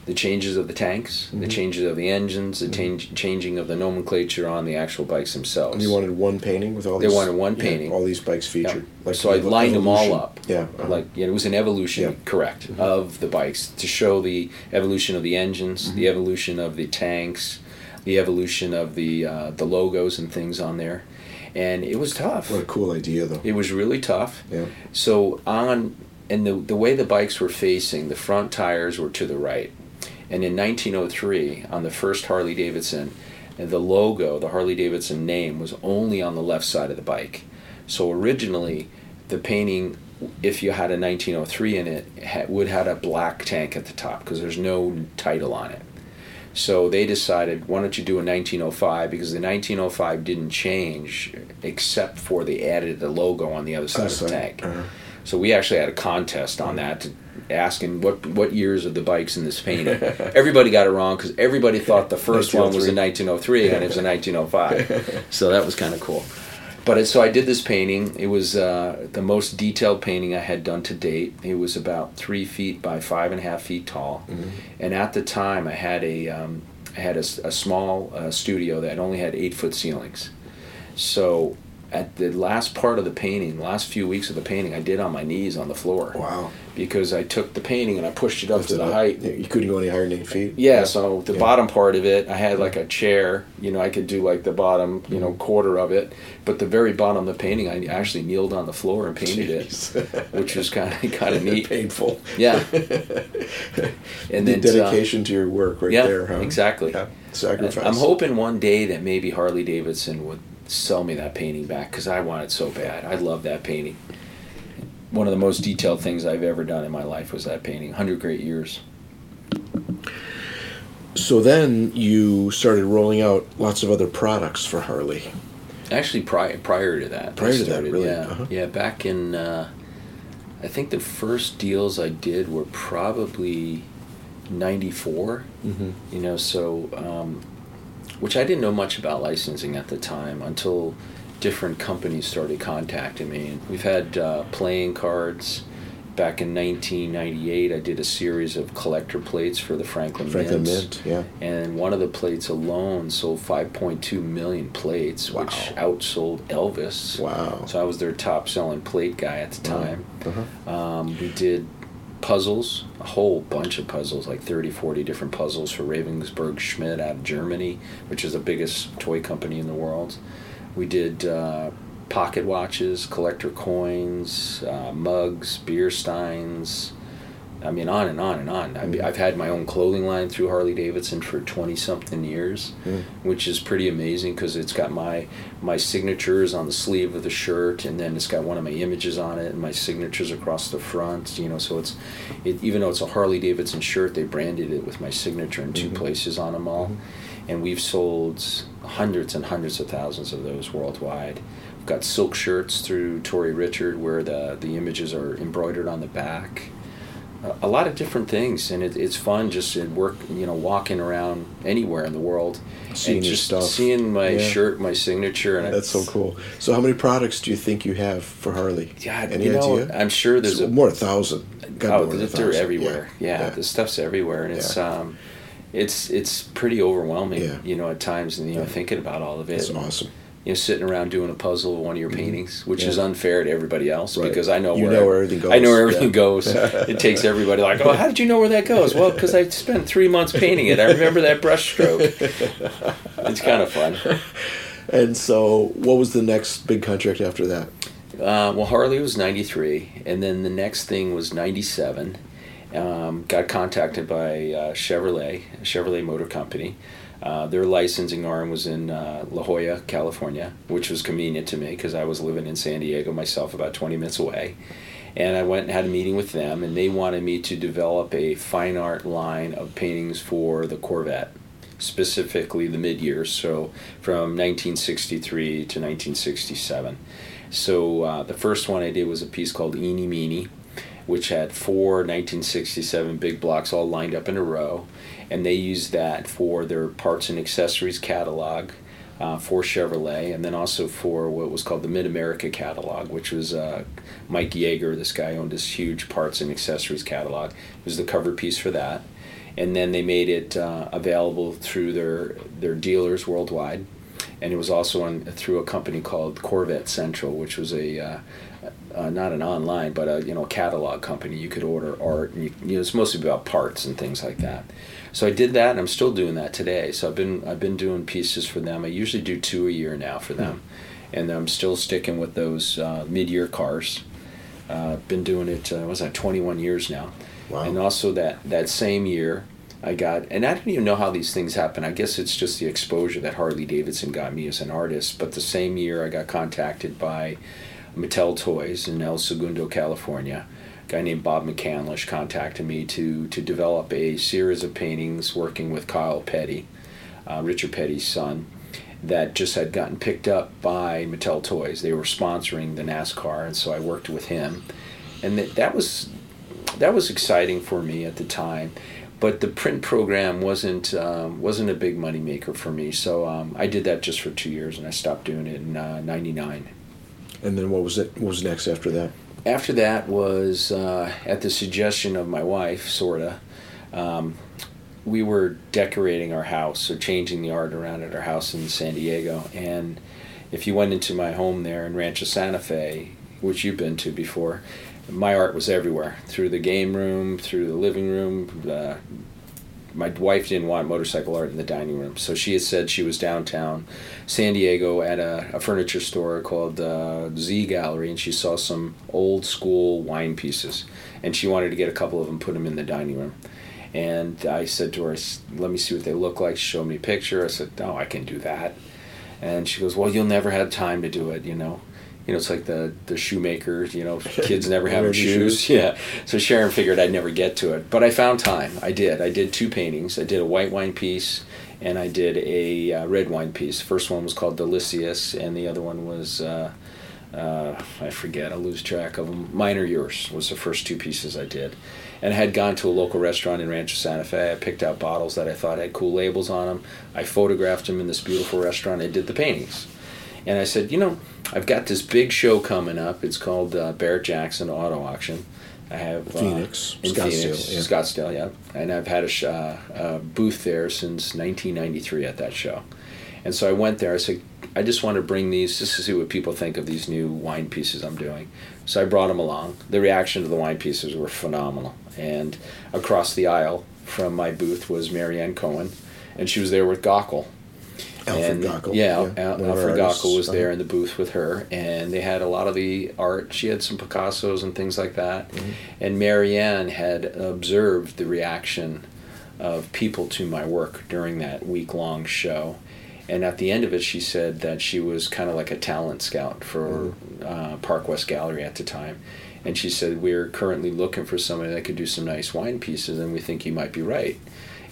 the changes of the tanks, the Mhm. changes of the engines, the change, changing of the nomenclature on the actual bikes themselves. And you wanted one painting with all They these. wanted one yeah, painting. all these bikes Yeah. featured. Like so I the lined them all up. Yeah. uh-huh. Like yeah, it was an evolution, Yeah. correct, Mhm. of the bikes to show the evolution of the engines, the Mhm. evolution of the tanks, the evolution of the uh, the logos and things on there, and it was tough. What a cool idea, though. It was really tough. Yeah. So on and the the way the bikes were facing, the front tires were to the right. And in 1903, on the first Harley Davidson, the logo, the Harley Davidson name, was only on the left side of the bike. So originally, the painting, if you had a 1903 in it, would had a black tank at the top because there's no title on it. So they decided, why don't you do a 1905? Because the 1905 didn't change except for they added the logo on the other side of the side, tank. uh-huh. So we actually had a contest on that, to, asking what what years of the bikes in this painting. everybody got it wrong because everybody thought the first one was a 1903 and it was a 1905. so that was kind of cool. But it, so I did this painting. It was uh, the most detailed painting I had done to date. It was about three feet by five and a half feet tall, and at the time I had a um, I had a, a small uh, studio that only had eight foot ceilings. So at the last part of the painting, the last few weeks of the painting, I did on my knees on the floor Wow. because I took the painting and I pushed it up to the up. height. You couldn't go any higher than eight feet. Yeah, so the Yeah. bottom part of it, I had like a chair. You know, I could do like the bottom, you Mm-hmm. know, quarter of it. But the very bottom of the painting, I actually kneeled on the floor and painted Jeez. it, which was kind of kind of neat. Painful. Yeah. And the then uh, dedication to your work right yeah, there, huh? exactly. Yeah. Sacrifice. I'm hoping one day that maybe Harley Davidson would sell me that painting back because I want it so bad. I love that painting. One of the most detailed things I've ever done in my life was that painting. 100 Great Years. So then you started rolling out lots of other products for Harley. Actually, prior prior to that. Prior to that, really? Yeah, Uh-huh. yeah. Back in, uh, I think the first deals I did were probably '94. Mm-hmm. You know, so um, which I didn't know much about licensing at the time until different companies started contacting me. And we've had uh, playing cards. Back in 1998, I did a series of collector plates for the Franklin, Franklin. Mint, yeah. And one of the plates alone sold 5.2 million plates, Wow. which outsold Elvis. Wow. So I was their top selling plate guy at the time. Uh-huh. Um, we did puzzles, a whole bunch of puzzles, like 30, 40 different puzzles for Ravensburg Schmidt out of Germany, which is the biggest toy company in the world. We did uh, pocket watches, collector coins, uh, mugs, beer steins. I mean, on and on and on. I mean, I've had my own clothing line through Harley Davidson for twenty something years, Mm. which is pretty amazing because it's got my my signatures on the sleeve of the shirt, and then it's got one of my images on it, and my signatures across the front. You know, so it's it, even though it's a Harley Davidson shirt, they branded it with my signature in 2 Mhm. places on them all, and we've sold hundreds and hundreds of thousands of those worldwide. We've got silk shirts through Tori Richard where the the images are embroidered on the back a- lot of different things and it, it's fun just to work you know walking around anywhere in the world Seeing and just stuff. seeing my Yeah. shirt my signature and That's so cool. So, how many products do you think you have for Harley? yeah Any you know idea? i'm sure there's a more a thousand. Got oh more they're thousand. everywhere yeah, yeah. the stuff's everywhere and it's um it's it's pretty overwhelming Yeah. you know at times and you know thinking about all of it It's awesome. You know sitting around doing a puzzle of one of your paintings which Mm-hmm. Yeah. is unfair to everybody else Right. because i know You where know where everything goes. i know where everything Yeah. goes it takes everybody like oh how did you know where that goes well because i spent three months painting it i remember that brush stroke it's kind of fun And so, what was the next big contract after that? Uh, well, Harley was 93, and then the next thing was 97. Um, got contacted by uh, Chevrolet, Chevrolet Motor Company. Uh, their licensing arm was in uh, La Jolla, California, which was convenient to me because I was living in San Diego myself, about 20 minutes away. And I went and had a meeting with them, and they wanted me to develop a fine art line of paintings for the Corvette, specifically the mid years, so from 1963 to 1967. So uh, the first one I did was a piece called Eeny Meeny, which had four 1967 big blocks all lined up in a row, and they used that for their parts and accessories catalog. Uh, for Chevrolet, and then also for what was called the Mid America catalog, which was uh, Mike Yager. This guy owned this huge parts and accessories catalog. It was the cover piece for that, and then they made it uh, available through their their dealers worldwide and it was also on through a company called Corvette Central, which was a uh, uh, not an online, but a you know catalog company. You could order art, and you, you know it's mostly about parts and things like that. So I did that, and I'm still doing that today. So I've been I've been doing pieces for them. I usually do two a year now for them, and I'm still sticking with those uh, mid-year cars. Uh, been doing it. Uh, was that 21 years now? Wow. And also that that same year, I got, and I don't even know how these things happen. I guess it's just the exposure that Harley Davidson got me as an artist. But the same year, I got contacted by Mattel Toys in El Segundo, California. Guy named Bob McCandlish contacted me to to develop a series of paintings working with Kyle Petty, uh, Richard Petty's son, that just had gotten picked up by Mattel Toys. They were sponsoring the NASCAR, and so I worked with him, and that that was that was exciting for me at the time. But the print program wasn't um, wasn't a big money maker for me, so um, I did that just for two years, and I stopped doing it in '99. And then what was it? What was next after that? After that was uh, at the suggestion of my wife, sorta. Um, we were decorating our house, or changing the art around at our house in San Diego. And if you went into my home there in Rancho Santa Fe, which you've been to before, my art was everywhere through the game room, through the living room. Uh, my wife didn't want motorcycle art in the dining room, so she had said she was downtown San Diego at a, a furniture store called uh, Z Gallerie, and she saw some old school wine pieces, and she wanted to get a couple of them, put them in the dining room. And I said to her, "Let me see what they look like." Showed me a picture. I said, "No, I can do that." And she goes, "Well, you'll never have time to do it, you know." You know, it's like the the shoemakers. You know, kids never have shoes. shoes. Yeah. So Sharon figured I'd never get to it, but I found time. I did. I did two paintings. I did a white wine piece, and I did a uh, red wine piece. First one was called Delicious, and the other one was. Uh, uh, I forget. I lose track of them. Mine or yours was the first two pieces I did, and I had gone to a local restaurant in Rancho Santa Fe. I picked out bottles that I thought had cool labels on them. I photographed them in this beautiful restaurant. and did the paintings, and I said, you know, I've got this big show coming up. It's called uh, Barrett Jackson Auto Auction. I have uh, Phoenix, in Scottsdale, Phoenix, yeah. Scottsdale, yeah. And I've had a, sh- uh, a booth there since 1993 at that show. And so I went there. I said, I just want to bring these just to see what people think of these new wine pieces I'm doing. So I brought them along. The reaction to the wine pieces were phenomenal. And across the aisle from my booth was Marianne Cohen, and she was there with Gockel. Alfred and, Gockel, Yeah, yeah, Al- one of our Alfred. Gockel was there Uh-huh. in the booth with her, and they had a lot of the art. She had some Picassos and things like that. Mm-hmm. And Marianne had observed the reaction of people to my work during that week long show. And at the end of it, she said that she was kind of like a talent scout for uh, Park West Gallery at the time. And she said, We're currently looking for somebody that could do some nice wine pieces, and we think you might be right.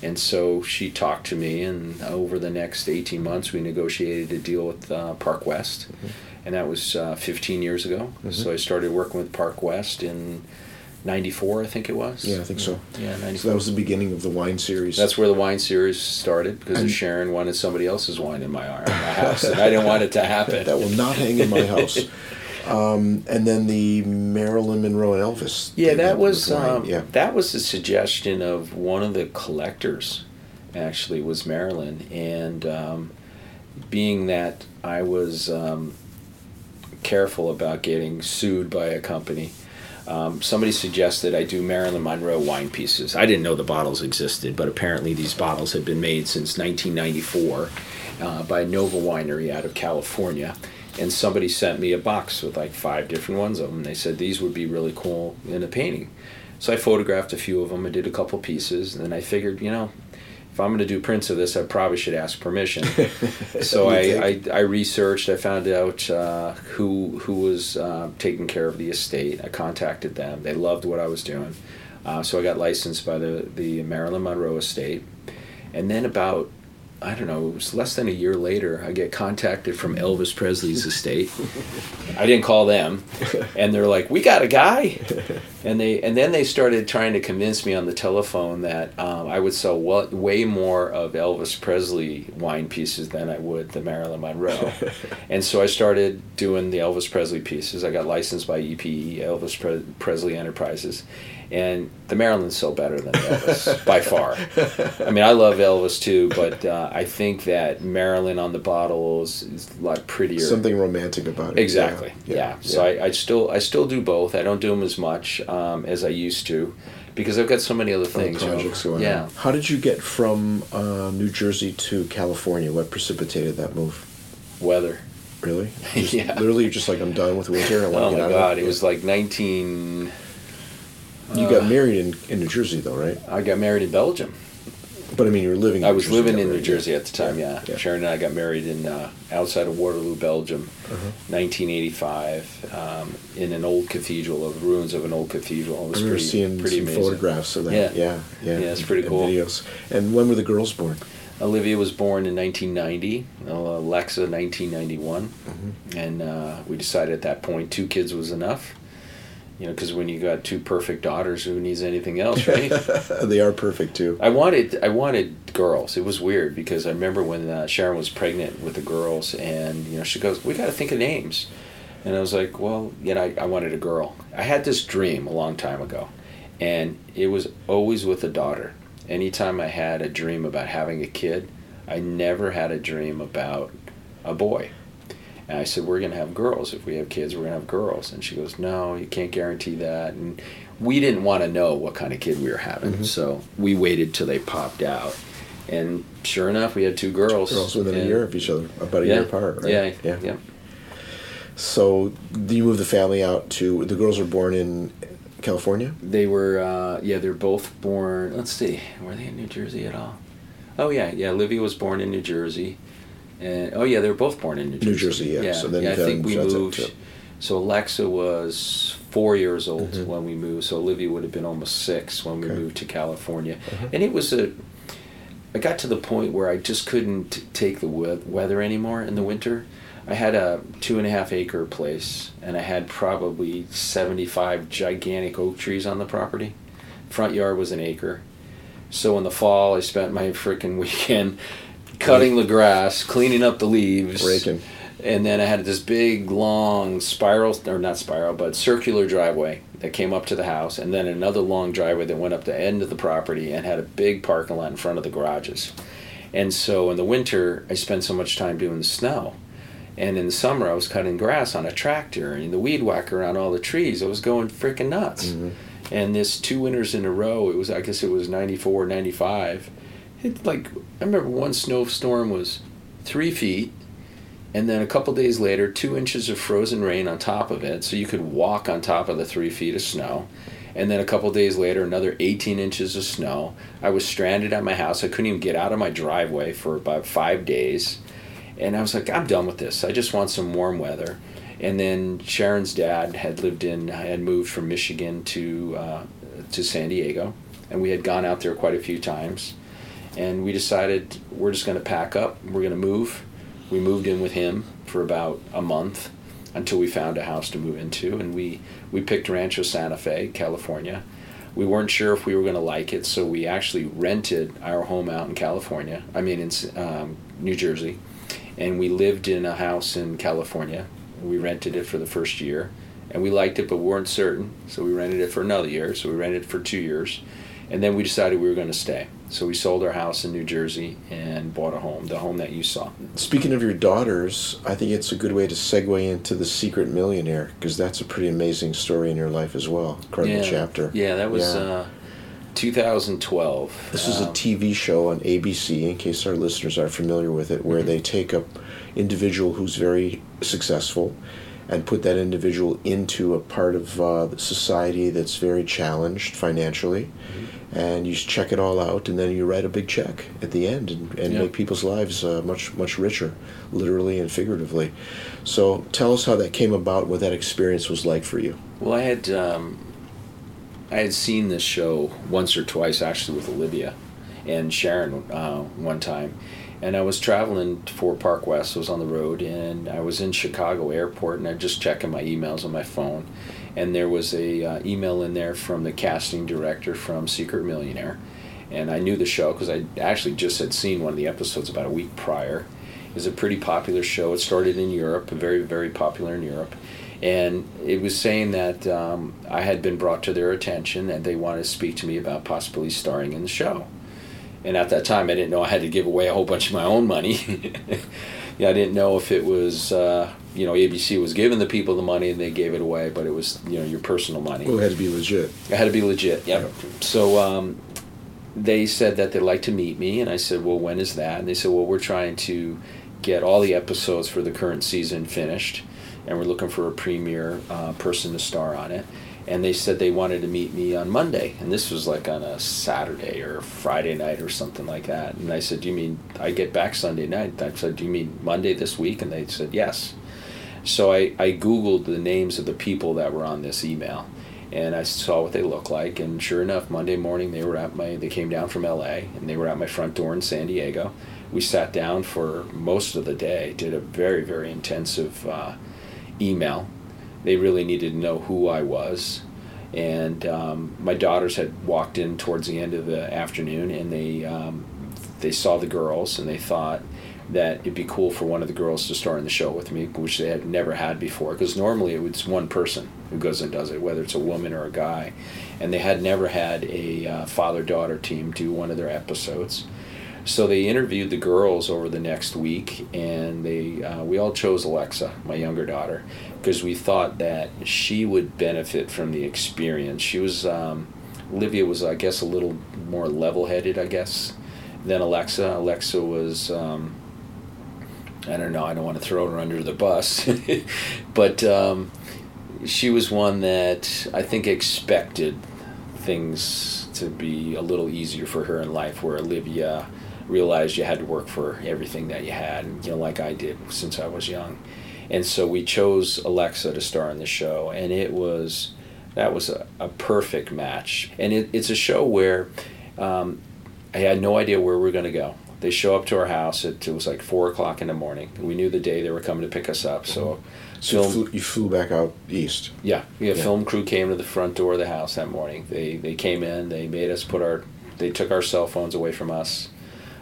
And so she talked to me, and over the next 18 months, we negotiated a deal with uh, Park West. And that was uh, 15 years ago. So I started working with Park West in 94, I think it was. Yeah, I think so. Yeah, 94. So that was the beginning of the wine series. That's where the wine series started because And- Sharon wanted somebody else's wine in my, my house, and I didn't want it to happen. that will not hang in my house. Um, and then the Marilyn Monroe and Elvis. Yeah, that was um, yeah. that was the suggestion of one of the collectors. Actually, was Marilyn, and um, being that I was um, careful about getting sued by a company, um, somebody suggested I do Marilyn Monroe wine pieces. I didn't know the bottles existed, but apparently these bottles had been made since 1994 uh, by Nova Winery out of California. And somebody sent me a box with like five different ones of them. They said these would be really cool in a painting. So I photographed a few of them. I did a couple pieces, and then I figured, you know, if I'm going to do prints of this, I probably should ask permission. so I, I, I researched. I found out uh, who who was uh, taking care of the estate. I contacted them. They loved what I was doing, uh, so I got licensed by the the Marilyn Monroe estate. And then about I don't know, it was less than a year later, I get contacted from Elvis Presley's estate. I didn't call them, and they're like, "We got a guy," and they and then they started trying to convince me on the telephone that um, I would sell wa- way more of Elvis Presley wine pieces than I would the Marilyn Monroe, and so I started doing the Elvis Presley pieces. I got licensed by EPE, Elvis Pre- Presley Enterprises, and the Marilyn's sell better than Elvis by far. I mean, I love Elvis too, but uh, I think that Maryland on the bottle is, is a lot prettier. Something romantic about it. Exactly. Yeah. So I, I still I still do both. I don't do them as much um, as I used to, because I've got so many other Other things. you know. going yeah. on. How did you get from uh, New Jersey to California? What precipitated that move? Weather. Really? Just- Yeah. Literally, you're just like, I'm done with winter. I want Oh to get my out God! of It was like nineteen. You got married in, in New Jersey, though, right? I got married in Belgium. But I mean, you were living. In I was Jersey living in New? Jersey at the time. Yeah. Yeah. Sharon and I got married in uh, outside of Waterloo, Belgium, Uh-huh. 1985, um, in an old cathedral, of ruins of an old cathedral. It I was remember pretty, seeing pretty some amazing. photographs of that. Yeah. yeah, yeah. Yeah, it's pretty and cool. Videos. And when were the girls born? Olivia was born in 1990, uh, Alexa 1991, Mm-hmm. and uh, we decided at that point two kids was enough. You know, because when you got two perfect daughters, who needs anything else, right? they are perfect too. I wanted I wanted girls. It was weird because I remember when uh, Sharon was pregnant with the girls, and you know she goes, "We got to think of names," and I was like, "Well, you know, I, I wanted a girl. I had this dream a long time ago, and it was always with a daughter. Anytime I had a dream about having a kid, I never had a dream about a boy." And I said, We're going to have girls. If we have kids, we're going to have girls. And she goes, No, you can't guarantee that. And we didn't want to know what kind of kid we were having. Mm-hmm. So we waited till they popped out. And sure enough, we had two girls. Girls within a year of each other, about a yeah, year apart, right? Yeah, yeah. yeah. So, you move the family out to? The girls were born in California. They were, uh, yeah, they're both born. Let's see, were they in New Jersey at all? Oh, yeah, yeah. Livy was born in New Jersey. And, oh, yeah, they were both born in New Jersey. New Jersey, yeah. So then yeah, I think we moved. So Alexa was four years old Mhm. when we moved. So Olivia would have been almost six when we Okay. Uh-huh. moved to California. And it was a. I got to the point where I just couldn't take the weather anymore in the winter. I had a two and a half acre place, and I had probably 75 gigantic oak trees on the property. Front yard was an acre. So in the fall, I spent my freaking weekend cutting the grass, cleaning up the leaves, Raking. and then I had this big, long spiral, or not spiral, but circular driveway that came up to the house, and then another long driveway that went up the end of the property and had a big parking lot in front of the garages. And so in the winter, I spent so much time doing the snow. And in the summer, I was cutting grass on a tractor and the weed whacker on all the trees. I was going freaking nuts. Mm-hmm. And this two winters in a row, it was, I guess it was 94, 95. It like, I remember one snowstorm was three feet. And then a couple days later, two inches of frozen rain on top of it, so you could walk on top of the three feet of snow. And then a couple days later, another 18 inches of snow. I was stranded at my house. I couldn't even get out of my driveway for about five days. And I was like, I'm done with this. I just want some warm weather. And then Sharon's dad had lived in, had moved from Michigan to uh, to San Diego, and we had gone out there quite a few times. And we decided we're just going to pack up. We're going to move. We moved in with him for about a month until we found a house to move into, and we we picked Rancho Santa Fe, California. We weren't sure if we were going to like it, so we actually rented our home out in California. I mean, in um, New Jersey, and we lived in a house in California. We rented it for the first year, and we liked it, but weren't certain, so we rented it for another year. So we rented it for two years, and then we decided we were going to stay. So we sold our house in New Jersey and bought a home, the home that you saw. Speaking of your daughters, I think it's a good way to segue into the Secret Millionaire because that's a pretty amazing story in your life as well. Incredible yeah, chapter. Yeah, that was Yeah. Uh, 2012. This was a Um, TV show on ABC, in case our listeners are familiar with it, where they take a individual who's very successful and put that individual into a part of uh, society that's very challenged financially. And you check it all out, and then you write a big check at the end and, and Yeah. make people's lives uh, much much richer, literally and figuratively. So tell us how that came about, what that experience was like for you. Well, I had um, I had seen this show once or twice actually with Olivia and Sharon uh, one time, and I was traveling for Park West. I was on the road, and I was in Chicago Airport, and I was just checking my emails on my phone, and there was a uh, email in there from the casting director from Secret Millionaire, and I knew the show because I actually just had seen one of the episodes about a week prior. It was a pretty popular show. It started in Europe, very very popular in Europe, and it was saying that um, I had been brought to their attention and they wanted to speak to me about possibly starring in the show. And at that time, I didn't know I had to give away a whole bunch of my own money. yeah, I didn't know if it was, uh, you know, ABC was giving the people the money and they gave it away, but it was, you know, your personal money. Well, it had to be legit. It had to be legit. Yep. So um, they said that they'd like to meet me, and I said, "Well, when is that?" And they said, "Well, we're trying to get all the episodes for the current season finished, and we're looking for a premiere uh, person to star on it." And they said they wanted to meet me on Monday, and this was like on a Saturday or Friday night or something like that. And I said, "Do you mean I get back Sunday night?" I said, "Do you mean Monday this week?" And they said, "Yes." So I, I Googled the names of the people that were on this email and I saw what they looked like. And sure enough, Monday morning they were at my, they came down from LA and they were at my front door in San Diego. We sat down for most of the day, did a very, very intensive uh, email. They really needed to know who I was. And um, my daughters had walked in towards the end of the afternoon and they, um, they saw the girls and they thought, that it'd be cool for one of the girls to star in the show with me, which they had never had before. Because normally it was one person who goes and does it, whether it's a woman or a guy, and they had never had a uh, father-daughter team do one of their episodes. So they interviewed the girls over the next week, and they uh, we all chose Alexa, my younger daughter, because we thought that she would benefit from the experience. She was um, Olivia was, I guess, a little more level-headed, I guess, than Alexa. Alexa was. Um, I don't know. I don't want to throw her under the bus, but um, she was one that I think expected things to be a little easier for her in life. Where Olivia realized you had to work for everything that you had, you know, like I did since I was young, and so we chose Alexa to star in the show, and it was that was a, a perfect match. And it, it's a show where um, I had no idea where we are going to go They show up to our house. It, it was like four o'clock in the morning. We knew the day they were coming to pick us up. So, So you flew, you flew back out east. yeah, yeah, Yeah. film crew came to the front door of the house that morning. They they came in. They made us put our. They took our cell phones away from us.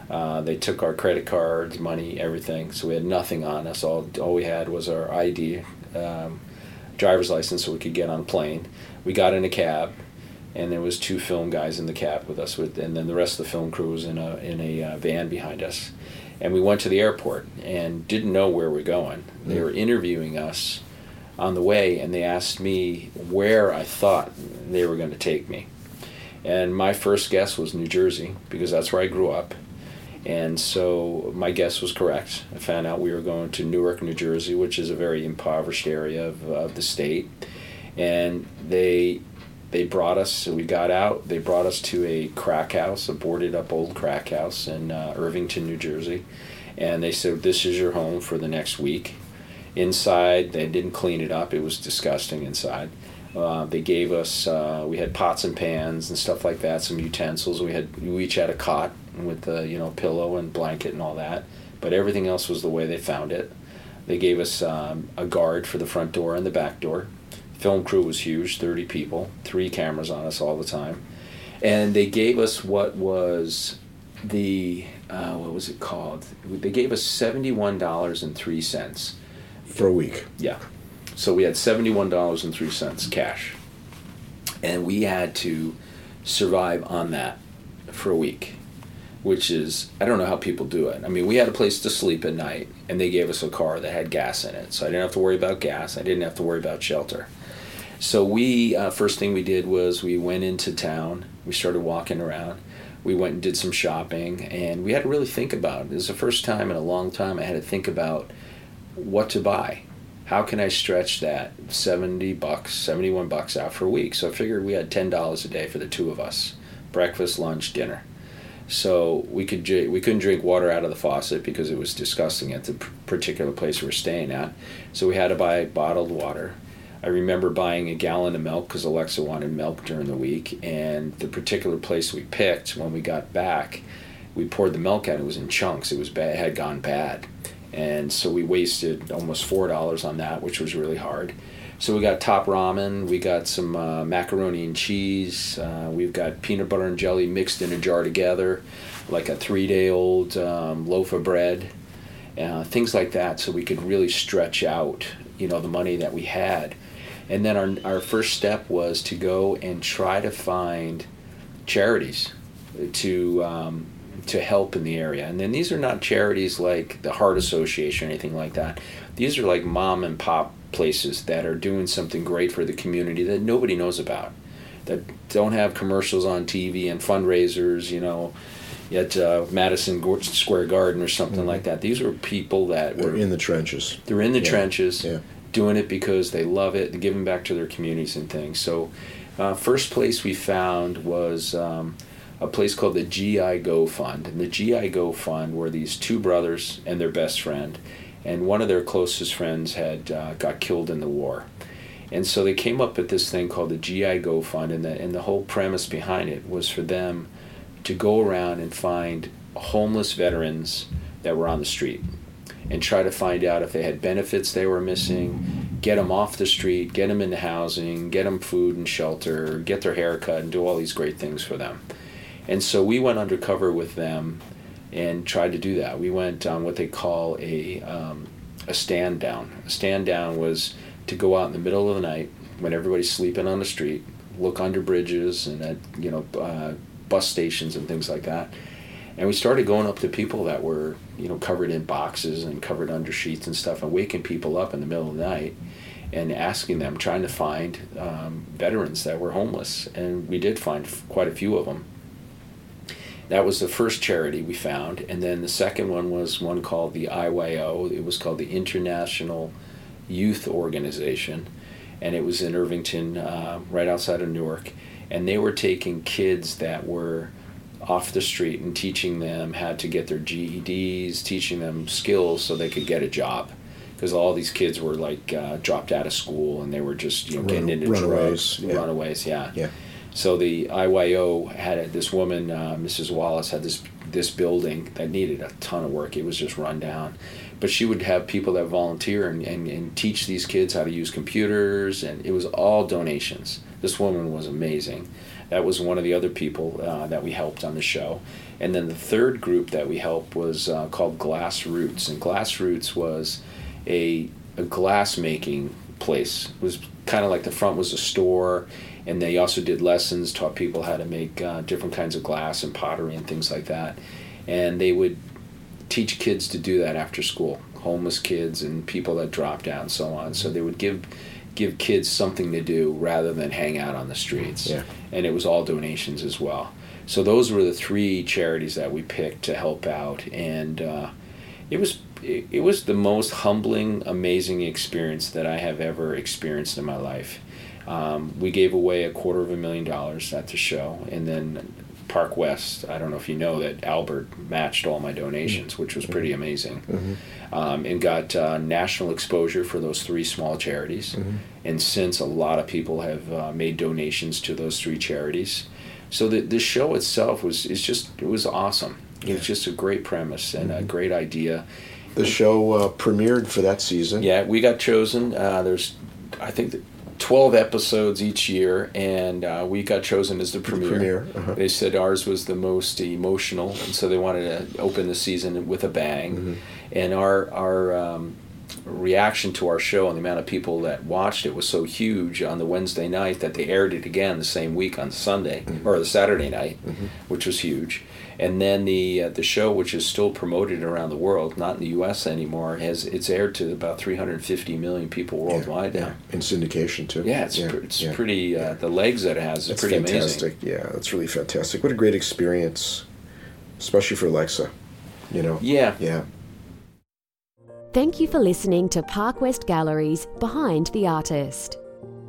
Uh, they took our credit cards, money, everything. So we had nothing on us. All all we had was our ID, um, driver's license, so we could get on a plane. We got in a cab, and there was two film guys in the cab with us. With and then the rest of the film crew was in a in a uh, van behind us. And we went to the airport and didn't know where we're going. They were interviewing us on the way, and they asked me where I thought they were going to take me. And my first guess was New Jersey because that's where I grew up. And so my guess was correct. I found out we were going to Newark, New Jersey, which is a very impoverished area of, of the state. And they they brought us. We got out. They brought us to a crack house, a boarded up old crack house in uh, Irvington, New Jersey. And they said, "This is your home for the next week." Inside, they didn't clean it up. It was disgusting inside. Uh, they gave us. Uh, we had pots and pans and stuff like that. Some utensils. We had. We each had a cot with the you know pillow and blanket and all that. But everything else was the way they found it. They gave us um, a guard for the front door and the back door. Film crew was huge, 30 people, three cameras on us all the time. And they gave us what was the, uh, what was it called? They gave us $71.03. For a week. Yeah. So we had $71.03 cash. And we had to survive on that for a week, which is, I don't know how people do it. I mean, we had a place to sleep at night, and they gave us a car that had gas in it. So I didn't have to worry about gas, I didn't have to worry about shelter. So we, uh, first thing we did was we went into town, we started walking around. We went and did some shopping, and we had to really think about it. It was the first time in a long time I had to think about what to buy. How can I stretch that 70 bucks, 71 bucks out for a week? So I figured we had $10 a day for the two of us breakfast, lunch, dinner. So we could we couldn't drink water out of the faucet because it was disgusting at the particular place we were staying at. So we had to buy bottled water. I remember buying a gallon of milk because Alexa wanted milk during the week, and the particular place we picked when we got back, we poured the milk out. It was in chunks. It was bad. It had gone bad, and so we wasted almost four dollars on that, which was really hard. So we got top ramen, we got some uh, macaroni and cheese, uh, we've got peanut butter and jelly mixed in a jar together, like a three-day-old um, loaf of bread, uh, things like that, so we could really stretch out, you know, the money that we had. And then our our first step was to go and try to find charities to um, to help in the area. And then these are not charities like the Heart Association or anything like that. These are like mom and pop places that are doing something great for the community that nobody knows about, that don't have commercials on TV and fundraisers, you know, at uh, Madison Square Garden or something like that. These were people that They're were in the trenches. they're in the Yeah, trenches, yeah. Doing it because they love it, and giving back to their communities and things. So, uh, first place we found was um, a place called the GI Go Fund, and the GI Go Fund were these two brothers and their best friend, and one of their closest friends had uh, got killed in the war. And so they came up with this thing called the GI Go Fund, and the, and the whole premise behind it was for them to go around and find homeless veterans that were on the street and try to find out if they had benefits they were missing, get them off the street, get them into housing, get them food and shelter, get their hair cut, and do all these great things for them. And so we went undercover with them and tried to do that. We went on what they call a, um, a stand down. A stand down was to go out in the middle of the night when everybody's sleeping on the street, look under bridges and at you know uh, bus stations and things like that. And we started going up to people that were, you know, covered in boxes and covered under sheets and stuff, and waking people up in the middle of the night and asking them, trying to find um, veterans that were homeless. And we did find quite a few of them. That was the first charity we found. And then the second one was one called the IYO. It was called the International Youth Organization. And it was in Irvington, uh, right outside of Newark. And they were taking kids that were off the street and teaching them how to get their GEDs, teaching them skills so they could get a job. Because all these kids were like uh, dropped out of school and they were just you know getting Run- into runaways, drugs, yeah. runaways, yeah. Yeah. So the IYO had a- this woman, uh, Mrs. Wallace, had this this building that needed a ton of work. It was just run down. But she would have people that volunteer and, and, and teach these kids how to use computers, and it was all donations. This woman was amazing. That was one of the other people uh, that we helped on the show. And then the third group that we helped was uh, called Glass Roots. And Glass Roots was a, a glass making place. It was kind of like the front was a store, and they also did lessons, taught people how to make uh, different kinds of glass and pottery and things like that. And they would teach kids to do that after school, homeless kids and people that dropped out and so on. So they would give give kids something to do rather than hang out on the streets. Yeah. And it was all donations as well. So those were the three charities that we picked to help out, and uh, it was it, it was the most humbling, amazing experience that I have ever experienced in my life. Um, we gave away a quarter of a million dollars at the show, and then Park West. I don't know if you know that Albert matched all my donations, which was pretty amazing, um, and got uh, national exposure for those three small charities. And since a lot of people have uh, made donations to those three charities, so the the show itself was is just it was awesome. It was just a great premise and a great idea. The show uh, premiered for that season. Yeah, we got chosen. Uh, there's, I think, th- 12 episodes each year, and uh, we got chosen as the premiere. premiere, uh-huh. They said ours was the most emotional, and so they wanted to open the season with a bang. Mm-hmm. And our our um, reaction to our show and the amount of people that watched it was so huge on the Wednesday night that they aired it again the same week on Sunday Mm-hmm. or the Saturday night, which was huge. And then the uh, the show, which is still promoted around the world, not in the U.S. anymore, has it's aired to about 350 million people worldwide yeah. now. In syndication too. Yeah, it's pr- it's yeah. pretty. Uh, the legs that it has is That's pretty fantastic. amazing. Yeah, that's really fantastic. What a great experience, especially for Alexa. You know. Yeah. Yeah. Thank you for listening to Park West Gallery's Behind the Artist.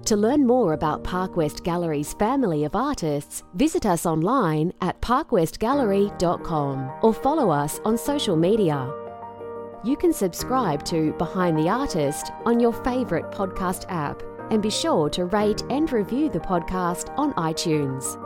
To learn more about Park West Gallery's family of artists, visit us online at parkwestgallery.com or follow us on social media. You can subscribe to Behind the Artist on your favourite podcast app and be sure to rate and review the podcast on iTunes.